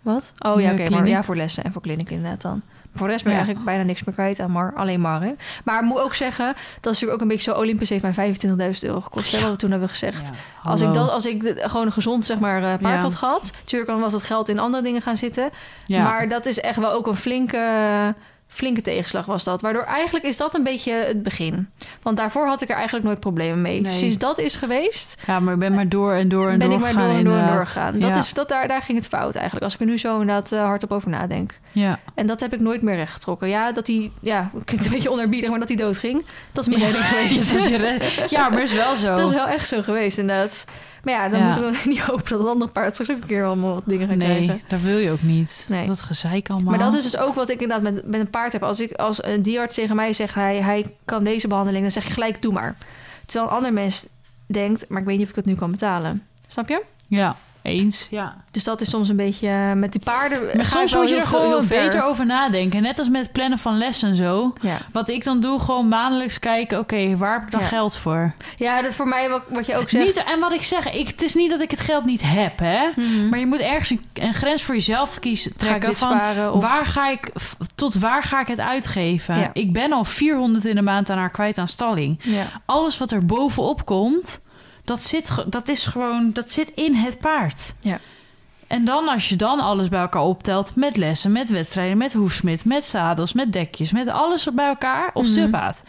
Wat? Oh ja, oké. maar ja, voor lessen en voor kliniek inderdaad dan. Voor de rest ben je Ja. eigenlijk bijna niks meer kwijt aan Mar. Alleen Mar, hè. Maar ik moet ook zeggen, dat is natuurlijk ook een beetje zo... Olympus heeft mij 25.000 euro gekost, hè, Ja. wat we toen hebben gezegd. Ja, Als ik, dat, als ik de- gewoon een gezond zeg maar, eh, paard had gehad... natuurlijk dan was het geld in andere dingen gaan zitten. Maar dat is echt wel ook een flinke, flinke tegenslag was dat. Waardoor eigenlijk is dat een beetje het begin. Want daarvoor had ik er eigenlijk nooit problemen mee. Nee. Sinds dat is geweest, ja, maar ik ben maar door en door en ben door ik maar door en door en door gegaan. Dat ja. is, dat, daar, daar ging het fout eigenlijk. Als ik er nu zo inderdaad uh, hardop over nadenk. Ja. En dat heb ik nooit meer rechtgetrokken. Ja, dat hij, ja, klinkt een beetje onerbiedig, maar dat hij doodging. Dat is mijn redding geweest. ja, maar is wel zo. Dat is wel echt zo geweest, inderdaad. Maar ja, dan Ja. moeten we niet hopen dat het andere paard straks ook een keer allemaal wat dingen gaat nee, krijgen. dat wil je ook niet. Nee. Dat gezeik allemaal. Maar dat is dus ook wat ik inderdaad met, met een heb. Als, ik, als een dierarts tegen mij zegt, hij, hij kan deze behandeling, dan zeg ik gelijk, doe maar. Terwijl een ander mens denkt, maar ik weet niet of ik het nu kan betalen. Snap je? Ja, eens. Ja. Dus dat is soms een beetje eh, met die paarden. Maar soms moet je er gewoon beter over nadenken. Net als met plannen van lessen en zo. Ja, Wat ik dan doe, gewoon maandelijks kijken... oké, waar heb ik dan Ja. geld voor? ja dat voor mij, wat, wat je ook zegt. Niet, en wat ik zeg, ik, het is niet dat ik het geld niet heb, hè? Mhm. Maar je moet ergens een, een grens voor jezelf kiezen, trekken van... sparen? Of, Waar ga ik, tot waar ga ik het uitgeven? Ja. Ik ben al 400 in de maand aan haar kwijt aan stalling. Alles wat er bovenop komt, dat zit, dat is gewoon, dat zit in het paard. Ja. En dan als je dan alles bij elkaar optelt, met lessen, met wedstrijden, met hoefsmid, met zadels, met dekjes, met alles bij elkaar op Mhm. stilpaard.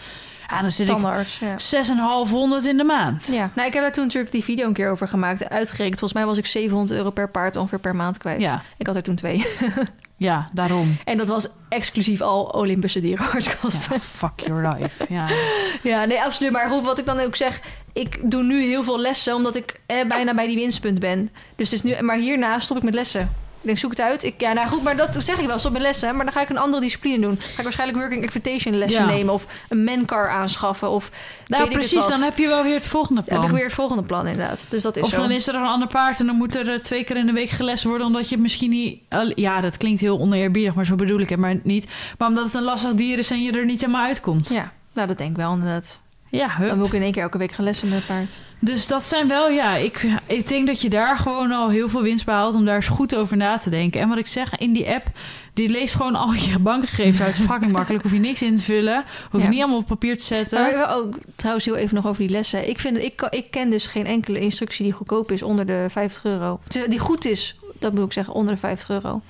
Ja, dan zit ik Tandarts, ja. 6,500 in de maand. Ja, nou, ik heb daar toen natuurlijk die video een keer over gemaakt. Uitgerekend, volgens mij was ik 700 euro per paard ongeveer per maand kwijt. Ja. Ik had er toen twee. Ja, daarom. En dat was exclusief al Olympische dierenartskosten. Ja, fuck your life. Ja. Ja, nee, absoluut. Maar goed, wat ik dan ook zeg, ik doe nu heel veel lessen omdat ik eh, bijna bij die winstpunt ben. Dus het is nu, maar hierna stop ik met lessen. Ik denk, zoek het uit. Ik, ja, nou goed, maar dat zeg ik wel eens op mijn lessen. Maar dan ga ik een andere discipline doen. Ga ik waarschijnlijk working expectation lessen Ja. nemen. Of een mancar aanschaffen. Of Nou, precies. Dan heb je wel weer het volgende Dan plan. heb ik weer het volgende plan inderdaad. Dus dat is Of zo. dan is er een ander paard en dan moet er eh, twee keer in de week gelest worden... omdat je misschien niet... Ja, dat klinkt heel oneerbiedig, maar zo bedoel ik het maar niet. Maar omdat het een lastig dier is en je er niet helemaal uitkomt. Ja, nou dat denk ik wel inderdaad. Ja, hup. Dan ik in één keer elke week gaan lessen met het paard. Dus dat zijn wel, ja, ik, ik denk dat je daar gewoon al heel veel winst behaalt om daar eens goed over na te denken. En wat ik zeg, in die app, die leest gewoon al je bankgegevens uit. Het is fucking makkelijk, hoef je niks in te vullen, hoef je Ja. niet allemaal op papier te zetten. Maar ook trouwens heel even nog over die lessen. Ik, vind, ik, ik ken dus geen enkele instructie die goedkoop is onder de 50 euro. Die goed is, dat moet ik zeggen, onder de 50 euro.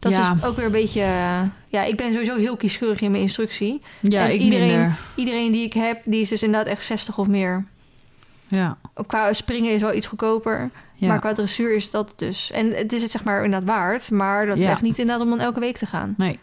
Dat Ja. is ook weer een beetje... eh, Ja, ik ben sowieso heel kieskeurig in mijn instructie. ja, en ik iedereen- minder. Iedereen die ik heb, die is dus inderdaad echt 60 of meer. Ja, Qua springen is wel iets goedkoper. ja. Maar qua dressuur is dat dus. En het is het zeg maar inderdaad waard. Maar dat Ja. zegt niet inderdaad om dan elke week te gaan. Nee.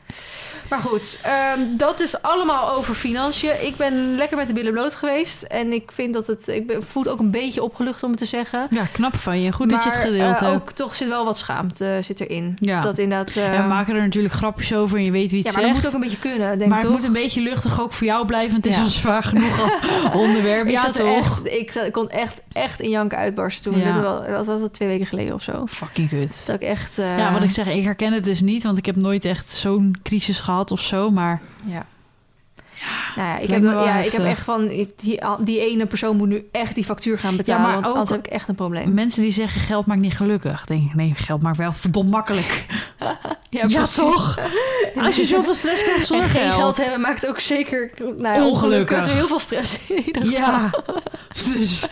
Maar goed, ehm, dat is allemaal over financiën. Ik ben lekker met de billen bloot geweest. En ik vind dat het... Ik ben, voel het ook een beetje opgelucht om het te zeggen. ja, knap van je. Goed dat je het Maar, gedeeld eh, hebt. ook toch zit wel wat schaamte zit erin. Ja. Dat inderdaad... eh, en we maken er natuurlijk grapjes over en je weet wie ja, het maar dat zegt. moet ook een beetje kunnen, denk maar ik het toch? moet een beetje luchtig ook voor jou blijven. want Het is Ja. een zwaar genoeg al onderwerp. ik, ja, toch? echt, ik, zat, ik kon echt, echt in janken uitbarsten toen. Ja. Wat was het, twee weken geleden of zo. Fucking kut. Dat ik echt... eh, Ja, wat ik zeg, ik herken het dus niet, want ik heb nooit echt zo'n crisis gehad of zo. Maar Ja. Nou ja, ik, heb, ja, ik heb echt van... Die, die ene persoon moet nu echt die factuur gaan betalen. maar want ook- anders heb ik echt een probleem. mensen die zeggen geld maakt niet gelukkig, denk ik, nee, geld maakt wel verdomd makkelijk. Ja, Ja, toch? Als je zoveel stress krijgt zonder geen geld. geld hebben maakt ook zeker nou ja, Ongelukkig. ongelukkig heel veel stress in ieder geval. Ja, dus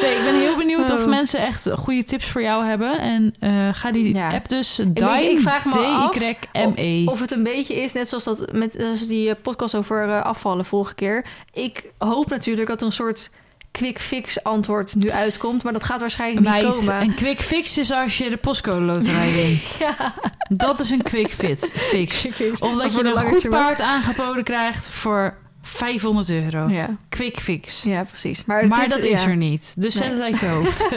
nee, ik ben heel benieuwd of Oh. mensen echt goede tips voor jou hebben. En eh, ga die Ja. app dus Dime, ik vraag me af D-Y-M-E. Of het een beetje is, net zoals dat met als die eh, podcast over eh, afvallen vorige keer. Ik hoop natuurlijk dat er een soort quick fix antwoord nu uitkomt. Maar dat gaat waarschijnlijk niet komen. een quick fix is als je de postcode loterij wint. Ja, Dat is een quick fit, fix. Of dat je een goed paard aangeboden krijgt voor 500 euro. Ja, Quick fix. ja precies. Maar, het maar dat is er niet. Dus zet het uit je hoofd.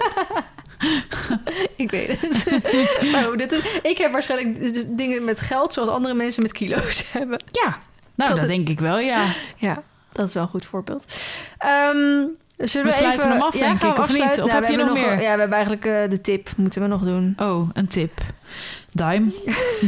Ik weet het. dit is, ik heb waarschijnlijk dus dingen met geld zoals andere mensen met kilo's hebben. ja, nou Dat dat, het- denk ik wel, ja. Ja, dat is wel een goed voorbeeld. Ehm zullen we, We sluiten even... hem af, ja, denk ik, of niet? Of Nou, heb je nog meer? Ja, we hebben eigenlijk eh, de tip moeten we nog doen. Oh, een tip. Dime,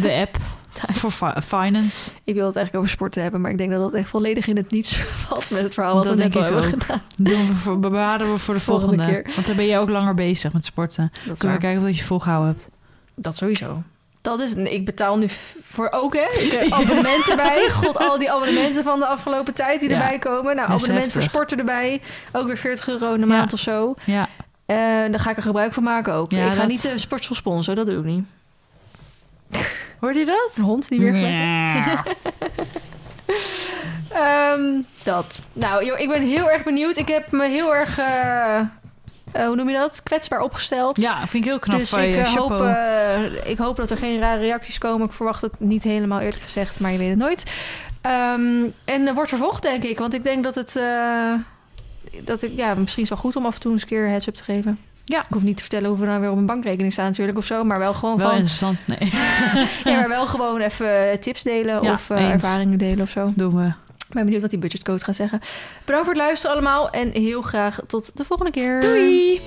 de app voor fi- finance. Ik wil het eigenlijk over sporten hebben, maar ik denk dat dat echt volledig in het niets valt met het verhaal wat Dat we net al ik hebben ook. gedaan. Doen we voor, bewaren we voor de Volgende volgende. keer. Want dan ben je ook langer bezig met sporten. Dat, Kunnen we kijken of dat je volgehouden hebt. dat sowieso. Dat is, ik betaal nu voor ook, hè? Ik heb abonnementen erbij. God, al die abonnementen van de afgelopen tijd die Ja. erbij komen. Nou, abonnement voor sporten erbij. Ook weer 40 euro in de Ja. maand of zo. Ja, Eh daar ga ik er gebruik van maken ook. Ja, ik ga dat- niet de sportschool sponsoren, dat doe ik niet. Hoorde je dat? Een hond die weer Ja. Ehm, dat. Nou, joh, ik ben heel erg benieuwd. Ik heb me heel erg, eh, eh, hoe noem je dat? Kwetsbaar opgesteld. Ja, vind ik heel knap dus van ik, je. eh, hoop, ik hoop dat er geen rare reacties komen. Ik verwacht het niet helemaal eerlijk gezegd, maar je weet het nooit. Ehm, en er wordt vervolgd, denk ik. Want ik denk dat het... dat ik, ja, misschien is het wel goed om af en toe eens een keer een heads-up te geven. Ja. Ik hoef niet te vertellen hoe we nou weer op mijn bankrekening staan natuurlijk of zo. Maar wel gewoon wel van... interessant. Nee, Ja, maar wel gewoon even tips delen Ja, of eh, ervaringen delen of zo. doen we. Ik ben benieuwd wat die budgetcode gaat zeggen. Bedankt voor het luisteren allemaal en heel graag tot de volgende keer. Doei!